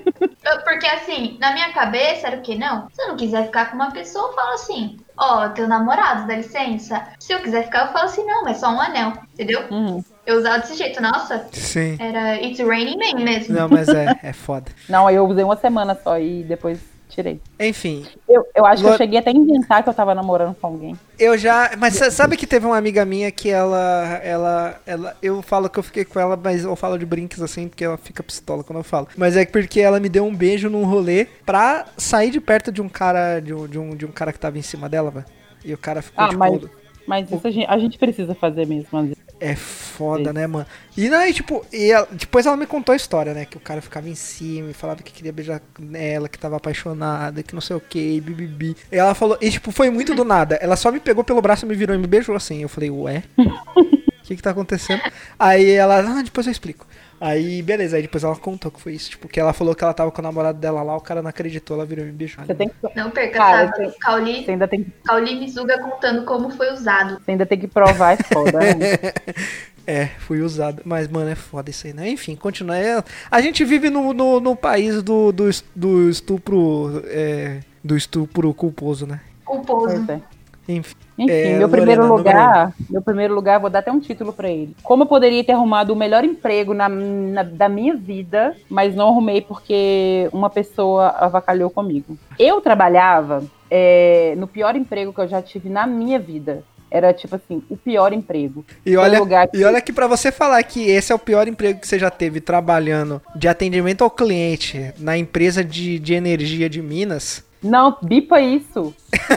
Porque assim, na minha cabeça era o quê? Não, se eu não quiser ficar com uma pessoa, eu falo assim, ó, teu namorado, dá licença. Se eu quiser ficar, eu falo assim, não, é só um anel, entendeu? Uhum. Eu usava desse jeito, nossa, Sim. era It's Raining Man mesmo. Não, mas é, é foda. Não, aí eu usei uma semana só e depois tirei. Enfim, Eu, eu acho que eu cheguei até a inventar que eu tava namorando com alguém. eu já. Mas sa- sabe que teve uma amiga minha que ela. Ela. ela eu falo que eu fiquei com ela, mas eu falo de brinques assim, porque ela fica pistola quando eu falo. Mas é porque ela me deu um beijo num rolê pra sair de perto de um cara. De um, de um, de um cara que tava em cima dela, velho. E o cara ficou Ah, tipo. mas, mas isso a gente, a gente precisa fazer mesmo. às vezes. É foda, né, mano? E aí, tipo, e ela- depois ela me contou a história, né? Que o cara ficava em cima e falava que queria beijar ela, que tava apaixonada, que não sei o que, bibibi. E ela falou, e tipo, foi muito do nada. Ela só me pegou pelo braço, me virou e me beijou assim. Eu falei, ué? O que que tá acontecendo? Aí ela, ah, depois eu explico. Aí, beleza, aí depois ela contou que foi isso. Tipo, que ela falou que ela tava com o namorado dela lá, o cara não acreditou, ela virou e me beijou. Você tem que, Não perca, Cara, tá? você- Cauli, você ainda tem, que- Cauli Mizuga contando como foi usado. você ainda tem que provar é foda. né? É, fui usado. Mas, mano, é foda isso aí, né? Enfim, continua. É, a gente vive no, no, no país do, do, do estupro. é, do estupro culposo, né? Culposo. Pois é. Enfim. Enfim, É, meu Lorena, primeiro lugar, meu primeiro lugar, vou dar até um título pra ele. Como eu poderia ter arrumado o melhor emprego na, na- da minha vida, mas não arrumei porque uma pessoa avacalhou comigo. Eu trabalhava é, no pior emprego que eu já tive na minha vida. Era tipo assim, o pior emprego. E olha, lugar que- e olha que pra você falar que esse é o pior emprego que você já teve trabalhando de atendimento ao cliente na empresa de, de energia de Minas. Não, bipa isso.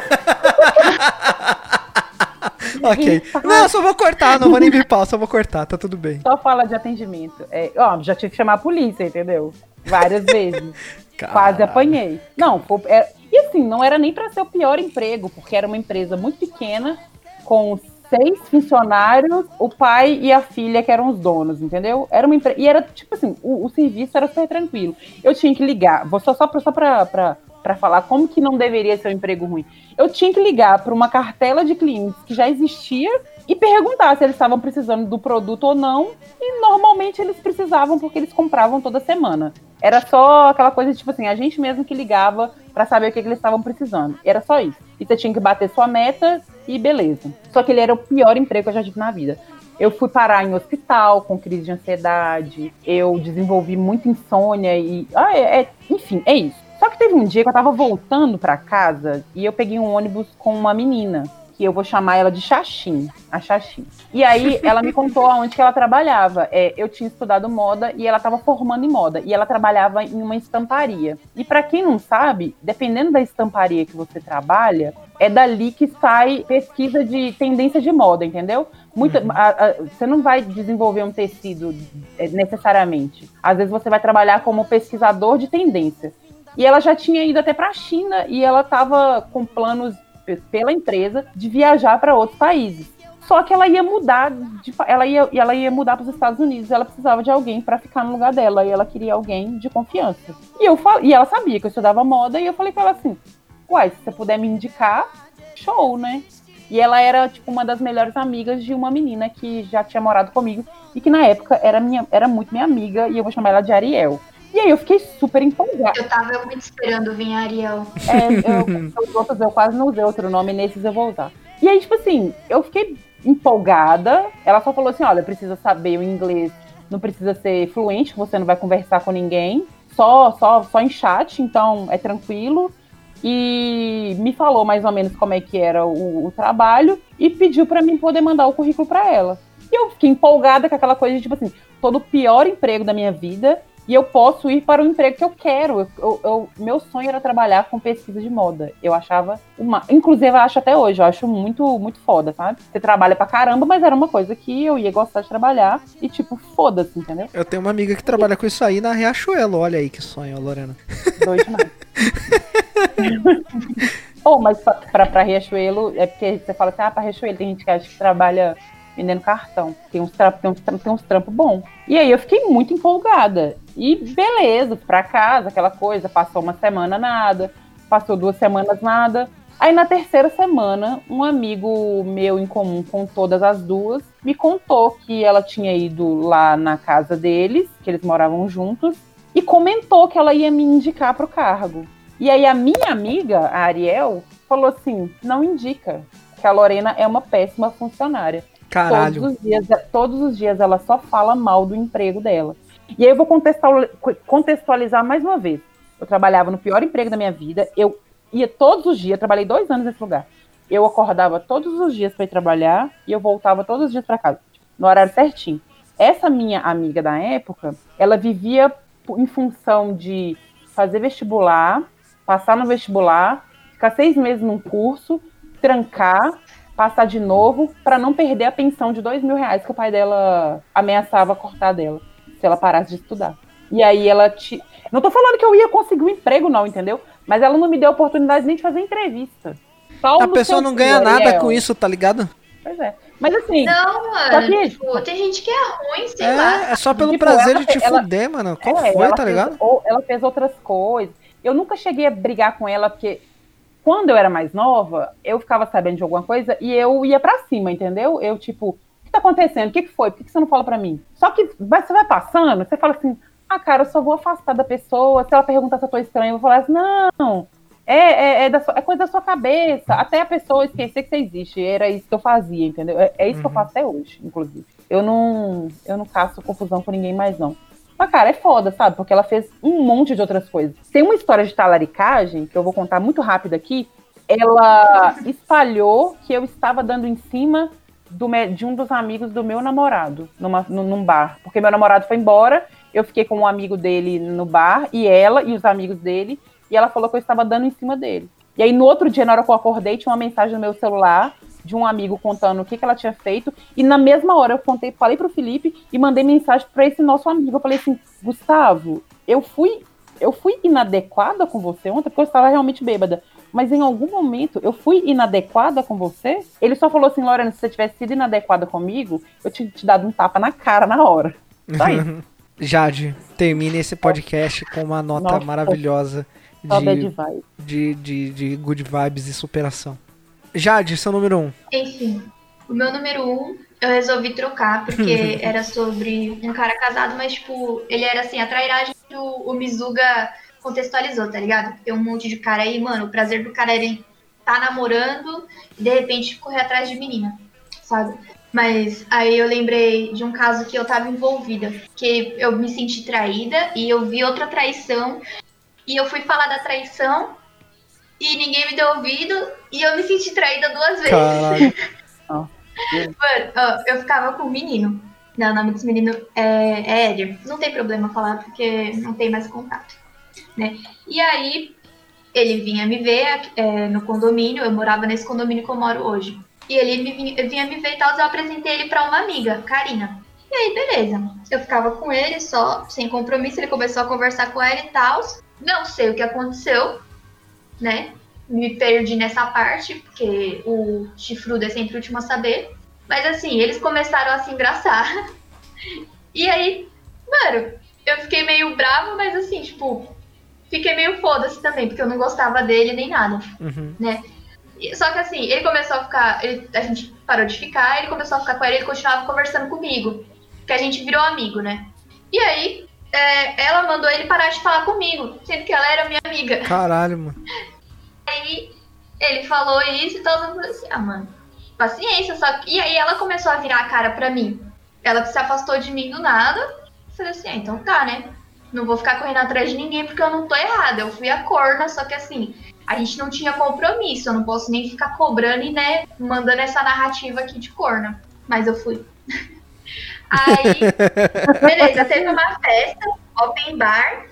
Ok. Não, só vou cortar, não vou nem bipar, só vou cortar, tá tudo bem. Só fala de atendimento. É, ó, já tive que chamar a polícia, entendeu? Várias vezes. Caralho. Quase apanhei. Não, foi- é- e assim, não era nem pra ser o pior emprego, porque era uma empresa muito pequena, com seis funcionários, o pai e a filha que eram os donos, entendeu? Era uma empre... E era tipo assim, o, o serviço era super tranquilo. Eu tinha que ligar, vou só, só, pra, só pra, pra, pra falar como que não deveria ser um emprego ruim. Eu tinha que ligar para uma cartela de clientes que já existia e perguntar se eles estavam precisando do produto ou não. E normalmente eles precisavam porque eles compravam toda semana. Era só aquela coisa tipo assim, a gente mesmo que ligava para saber o que, que eles estavam precisando. Era só isso. E você tinha que bater sua meta e beleza. Só que ele era o pior emprego que eu já tive na vida. Eu fui parar em hospital com crise de ansiedade, eu desenvolvi muita insônia e. Ah, é, é- enfim, é isso. Só que teve um dia que eu tava voltando pra casa e eu peguei um ônibus com uma menina, que eu vou chamar ela de Xaxim, a Xaxim. E aí ela me contou aonde que ela trabalhava. É, eu tinha estudado moda e ela tava formando em moda. E ela trabalhava em uma estamparia. E pra quem não sabe, dependendo da estamparia que você trabalha, é dali que sai pesquisa de tendência de moda, entendeu? Muita, a- a- você não vai desenvolver um tecido é, necessariamente. Às vezes você vai trabalhar como pesquisador de tendência. E ela já tinha ido até para a China e ela estava com planos pe- pela empresa de viajar para outros países. Só que ela ia mudar, de, ela ia, ela ia mudar para os Estados Unidos. Ela precisava de alguém para ficar no lugar dela e ela queria alguém de confiança. E eu e ela sabia que eu estudava moda e eu falei para ela assim: "Uai, se você puder me indicar, show, né?" E ela era tipo uma das melhores amigas de uma menina que já tinha morado comigo e que na época era minha, era muito minha amiga e eu vou chamar ela de Ariel. E aí eu fiquei super empolgada. Eu tava muito esperando vir a Ariel. É, eu, os outros eu quase não usei outro nome, nesses eu vou usar. E aí, tipo assim, eu fiquei empolgada. Ela só falou assim: olha, precisa saber o inglês, não precisa ser fluente, você não vai conversar com ninguém, só, só, só em chat, então é tranquilo. E me falou mais ou menos como é que era o, o trabalho e pediu pra mim poder mandar o currículo pra ela. E eu fiquei empolgada com aquela coisa de, tipo assim, todo o pior emprego da minha vida e eu posso ir para o emprego que eu quero. Eu, eu- eu- meu sonho era trabalhar com pesquisa de moda. Eu achava uma. Inclusive, eu acho até hoje, eu acho muito, muito foda, sabe? Você trabalha pra caramba, mas era uma coisa que eu ia gostar de trabalhar e, tipo, foda-se, entendeu? Eu tenho uma amiga que trabalha com isso aí na Riachuelo. Olha aí que sonho, Lorena. Doido demais. oh, mas pra, pra, pra Riachuelo, é porque você fala assim, ah, pra Riachuelo tem gente que acha que trabalha vendendo cartão. Tem uns trampos tem uns, tem uns trampos bons. E aí eu fiquei muito empolgada. E beleza, pra casa, aquela coisa, passou uma semana nada, passou duas semanas nada. Aí na terceira semana, um amigo meu em comum com todas as duas me contou que ela tinha ido lá na casa deles, que eles moravam juntos, e comentou que ela ia me indicar para o cargo. E aí a minha amiga, a Ariel, falou assim: não indica, que a Lorena é uma péssima funcionária. Caralho. Todos os, dias, todos os dias ela só fala mal do emprego dela. E aí eu vou contextual- contextualizar mais uma vez. Eu trabalhava no pior emprego da minha vida, eu ia todos os dias, trabalhei dois anos nesse lugar. Eu acordava todos os dias para ir trabalhar e eu voltava todos os dias para casa, no horário certinho.Essa minha amiga da época, ela vivia em função de fazer vestibular, passar no vestibular, ficar seis meses num curso, trancar, passar de novo, para não perder a pensão de dois mil reais que o pai dela ameaçava cortar dela, se ela parasse de estudar. E aí ela te. Não tô falando que eu ia conseguir um emprego, não, entendeu? Mas ela não me deu oportunidade nem de fazer entrevista. Pau A pessoa não ganha nada Ariel. com isso, tá ligado? Pois é. Mas assim. Não, mano. Que, tipo, tem gente que é ruim, sei é, lá. É só pelo tipo, prazer de te ela, fuder, mano. Qual é, foi, tá fez, ligado? Ou ela fez outras coisas. Eu nunca cheguei a brigar com ela, porque quando eu era mais nova, eu ficava sabendo de alguma coisa e eu ia pra cima, entendeu? Eu, tipo, o que tá acontecendo? O que, que foi? Por que, que você não fala pra mim? Só que você vai passando, você fala assim, ah, cara, eu só vou afastar da pessoa. Se ela perguntar se eu tô estranha, eu vou falar assim, não, é, é, é, sua, é, coisa da sua cabeça. Até a pessoa esquecer que você existe. Era isso que eu fazia, entendeu? É, é isso uhum. que eu uhum. faço até hoje, inclusive. Eu não, eu não caço confusão com ninguém mais, não. Mas, cara, é foda, sabe? Porque ela fez um monte de outras coisas. Tem uma história de talaricagem, que eu vou contar muito rápido aqui. Ela espalhou que eu estava dando em cima do, de um dos amigos do meu namorado, numa, num bar. Porque meu namorado foi embora, eu fiquei com um amigo dele no bar, e ela e os amigos dele e ela falou que eu estava dando em cima dele. E aí, no outro dia, na hora que eu acordei, tinha uma mensagem no meu celular de um amigo contando o que, que ela tinha feito. E na mesma hora eu contei, falei pro Felipe e mandei mensagem para esse nosso amigo. Eu falei assim, Gustavo, eu fui, eu fui inadequada com você ontem, porque eu estava realmente bêbada. Mas em algum momento eu fui inadequada com você? Ele só falou assim, Lorena, se você tivesse sido inadequada comigo, eu tinha te dado um tapa na cara na hora. Só isso. Jade, termine esse podcast com uma nota Nossa, maravilhosa. De, De, de, de good vibes e superação. Jade, seu número um. Enfim, o meu número um eu resolvi trocar, porque era sobre um cara casado, mas, tipo, ele era assim, a trairagem que o, o Mizuga contextualizou, tá ligado? Tem um monte de cara aí, mano, o prazer do cara era ele tá namorando e de repente correr atrás de menina, sabe? Mas aí eu lembrei de um caso que eu tava envolvida, que eu me senti traída e eu vi outra traição e eu fui falar da traição e ninguém me deu ouvido e eu me senti traída duas vezes. Mano, eu ficava com o menino. Não, o nome desse menino é, é Éder. Não tem problema falar porque não tem mais contato. Né? E aí ele vinha me ver é, no condomínio, eu morava nesse condomínio que eu moro hoje. E ele me vinha, vinha me ver e tal, eu apresentei ele para uma amiga, Karina. E aí, beleza. Eu ficava com ele só, sem compromisso, ele começou a conversar com ela e tal. Não sei o que aconteceu, né? Me perdi nessa parte, porque o chifrudo é sempre o último a saber. Mas assim, eles começaram a se engraçar. E aí, mano, eu fiquei meio brava, mas assim, tipo, fiquei meio foda-se também, porque eu não gostava dele nem nada, uhum. né? Só que assim, ele começou a ficar. Ele, a gente parou de ficar, ele começou a ficar com ele, ele continuava conversando comigo. Que a gente virou amigo, né? E aí, é, ela mandou ele parar de falar comigo, sendo que ela era minha amiga. Caralho, mano. Aí ele falou isso e tal, eu falei assim, ah, mano, paciência, só que... E aí ela começou a virar a cara pra mim. Ela se afastou de mim do nada. Eu falei assim, ah, então tá, né? Não vou ficar correndo atrás de ninguém porque eu não tô errada. Eu fui a corna, só que assim, a gente não tinha compromisso. Eu não posso nem ficar cobrando e, né, mandando essa narrativa aqui de corna. Mas eu fui. Aí, beleza, teve uma festa, open bar,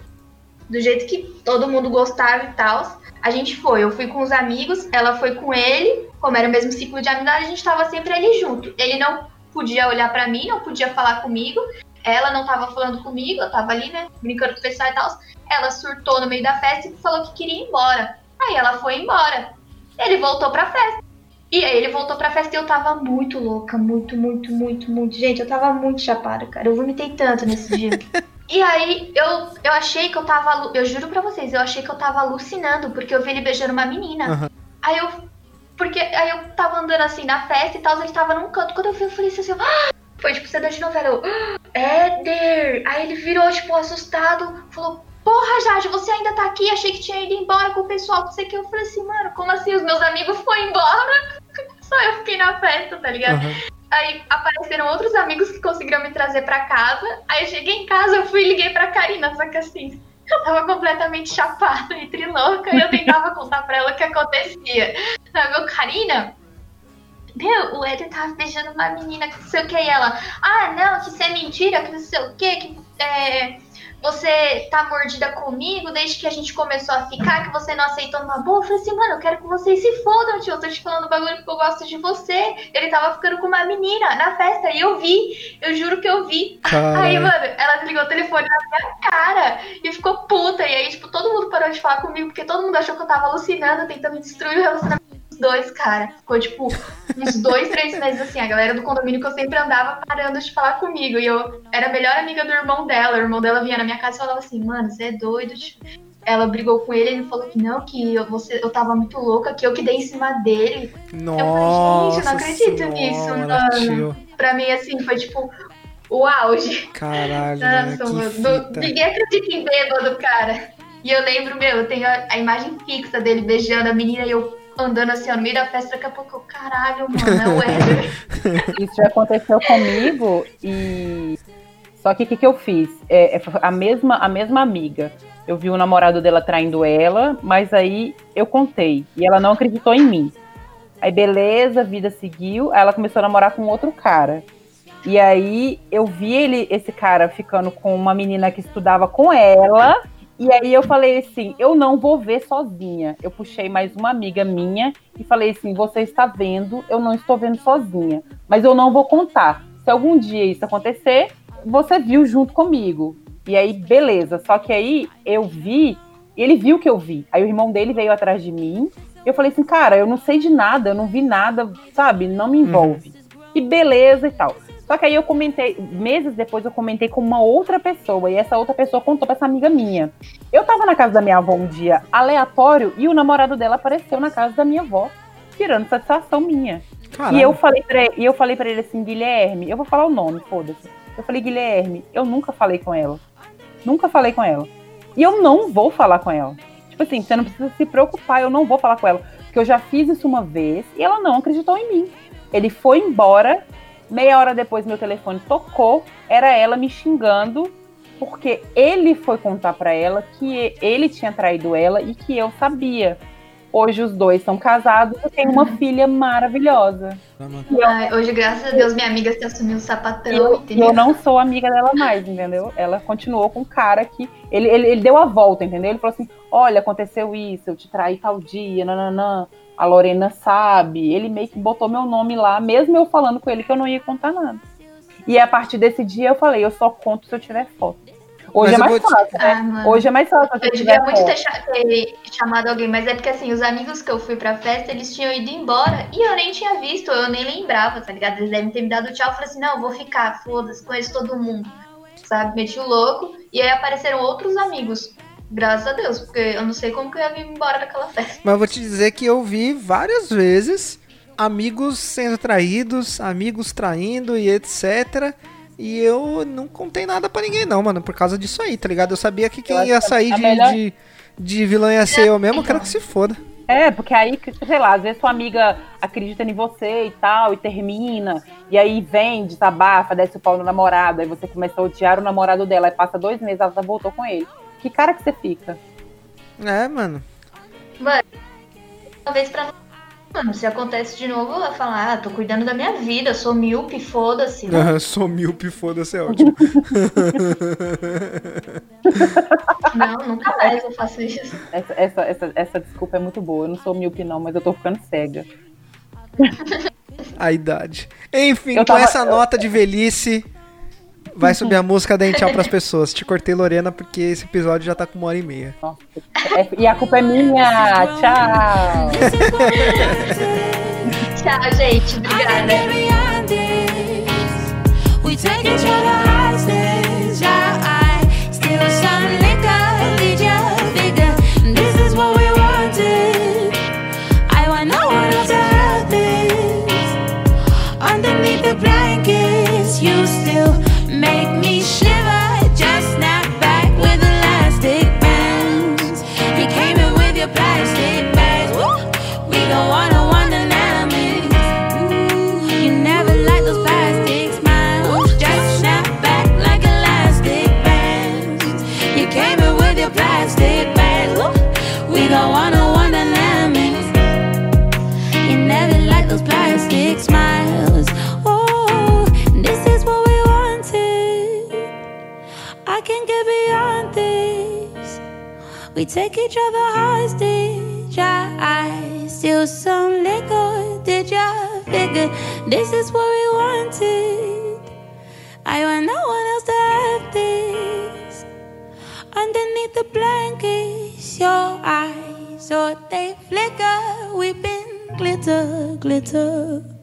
do jeito que todo mundo gostava e tal. A gente foi, eu fui com os amigos, ela foi com ele, como era o mesmo ciclo de amizade, a gente tava sempre ali junto. Ele não podia olhar para mim, não podia falar comigo. Ela não tava falando comigo, eu tava ali, né, brincando com o pessoal e tal. Ela surtou no meio da festa e falou que queria ir embora. Aí ela foi embora. Ele voltou pra festa. E aí ele voltou pra festa e eu tava muito louca, muito, muito, muito, muito. Gente, eu tava muito chapada, cara. Eu vomitei tanto nesse dia. e aí eu, eu achei que eu tava. Eu juro pra vocês, eu achei que eu tava alucinando, porque eu vi ele beijando uma menina. Uhum. Aí eu. Porque aí eu tava andando assim na festa e tal, ele tava num canto. Quando eu vi, eu falei assim, ah! foi tipo cena de novela. Eu, ah, Éder! Aí ele virou, tipo, assustado, falou, porra, Jade, você ainda tá aqui? Achei que tinha ido embora com o pessoal, não sei o que. Eu falei assim, mano, como assim? Os meus amigos foram embora? Só eu fiquei na festa, tá ligado? Uhum. Aí apareceram outros amigos que conseguiram me trazer pra casa. Aí eu cheguei em casa, eu fui e liguei pra Karina, só que assim, eu tava completamente chapada e trilouca e eu tentava contar pra ela o que acontecia. Aí eu, Karina, meu, o Éder tava beijando uma menina que não sei o que, e ela, ah, não, que isso é mentira, que não sei o que, que é você tá mordida comigo desde que a gente começou a ficar, que você não aceitou numa boa. Eu falei assim, mano, eu quero que vocês se fodam, tio. Eu tô te falando bagulho porque eu gosto de você. Ele tava ficando com uma menina na festa e eu vi. Eu juro que eu vi. Caramba. Aí, mano, ela desligou o telefone na minha cara e ficou puta. E aí, tipo, todo mundo parou de falar comigo porque todo mundo achou que eu tava alucinando, tentando destruir o relacionamento dois, cara. Ficou, tipo, uns dois, três meses assim. A galera do condomínio que eu sempre andava parando de falar comigo. E eu era a melhor amiga do irmão dela. O irmão dela vinha na minha casa e falava assim, mano, você é doido. Ela brigou com ele, ele falou que não, que eu, você, eu tava muito louca, que eu que dei em cima dele. Nossa, eu falei, gente, eu não acredito senhora, nisso, mano. tio. Pra mim, assim, foi tipo o auge. Caralho, Nossa, mano, mano, do- ninguém acredita em bêbado, cara. E eu lembro, meu, eu tenho a, a imagem fixa dele beijando a menina e eu andando assim, ó, no meio da festa, daqui a pouco eu, caralho, mano, é. Isso já aconteceu comigo e. Só que o que, que eu fiz? É, é a, mesma, a mesma amiga. Eu vi o namorado dela traindo ela, mas aí eu contei. E ela não acreditou em mim. Aí, beleza, a vida seguiu. Aí ela começou a namorar com outro cara. E aí eu vi ele, esse cara ficando com uma menina que estudava com ela. E aí eu falei assim, eu não vou ver sozinha. Eu puxei mais uma amiga minha e falei assim, você está vendo, eu não estou vendo sozinha. Mas eu não vou contar. Se algum dia isso acontecer, você viu junto comigo. E aí, beleza. Só que aí eu vi, e ele viu que eu vi. Aí o irmão dele veio atrás de mim. E eu falei assim, cara, eu não sei de nada, eu não vi nada, sabe? Não me envolve. E beleza e tal. Só que aí eu comentei, meses depois eu comentei com uma outra pessoa, e essa outra pessoa contou pra essa amiga minha. Eu tava na casa da minha avó um dia aleatório e o namorado dela apareceu na casa da minha avó, tirando satisfação minha. E eu falei pra ele, e eu falei para ele assim, Guilherme, eu vou falar o nome, foda-se. Eu falei, Guilherme, eu nunca falei com ela. Nunca falei com ela. E eu não vou falar com ela. Tipo assim, você não precisa se preocupar, eu não vou falar com ela. Porque eu já fiz isso uma vez e ela não acreditou em mim. Ele foi embora, meia hora depois meu telefone tocou, era ela me xingando, porque ele foi contar pra ela que ele tinha traído ela e que eu sabia. Hoje os dois são casados e têm uma filha maravilhosa. Ai, hoje, graças a Deus, minha amiga se assumiu o sapatão, eu, entendeu? eu não sou amiga dela mais, entendeu? Ela continuou com o cara que. Ele, ele, ele deu a volta, entendeu? Ele falou assim: olha, aconteceu isso, eu te traí tal dia, nananã. A Lorena sabe. Ele meio que botou meu nome lá, mesmo eu falando com ele que eu não ia contar nada. E a partir desse dia eu falei: eu só conto se eu tiver foto. Hoje Mas é mais vou te- fácil, né? Ah. Hoje é mais fácil eu devia muito ter chamado alguém, mas é porque assim, os amigos que eu fui pra festa, eles tinham ido embora e eu nem tinha visto, eu nem lembrava, tá ligado? Eles devem ter me dado tchau. Eu falei assim: não, eu vou ficar, foda-se, conheço todo mundo, sabe? Meti o louco e aí apareceram outros amigos. Graças a Deus, porque eu não sei como que eu ia vir embora daquela festa. Mas eu vou te dizer que eu vi várias vezes amigos sendo traídos, amigos traindo e etc. E eu não contei nada pra ninguém, não, mano, por causa disso aí, tá ligado? Eu sabia que quem ia sair de, melhor- de, de vilã ia ser eu mesmo, eu quero que se foda. É, porque aí, sei lá, às vezes sua amiga acredita em você e tal, e termina, e aí vem, desabafa, desce o pau no namorado, aí você começa a odiar o namorado dela, aí passa dois meses, ela já voltou com ele. Que cara que você fica? É, mano. Uma vez pra. Mano, se acontece de novo, eu ia falar, ah, tô cuidando da minha vida, sou míope, foda-se. né? Sou míope, foda-se, é ótimo. Não, nunca mais eu faço isso. Essa, essa, essa, essa desculpa é muito boa. Eu não sou míope, não, mas eu tô ficando cega. A idade. Enfim, Eu com tava- essa nota de velhice, vai subir a música da tchau pras pessoas. Te cortei, Lorena, porque esse episódio já tá com uma hora e meia. É- e a culpa é minha! Tchau! Tchau, gente. Obrigada. We take each other hostage. I We take each other hostage. I, steal some liquor. Did ya figure this is what we wanted? I want no one else to have this. Underneath the blankets, your eyes, so they flicker. We've been glitter, glitter.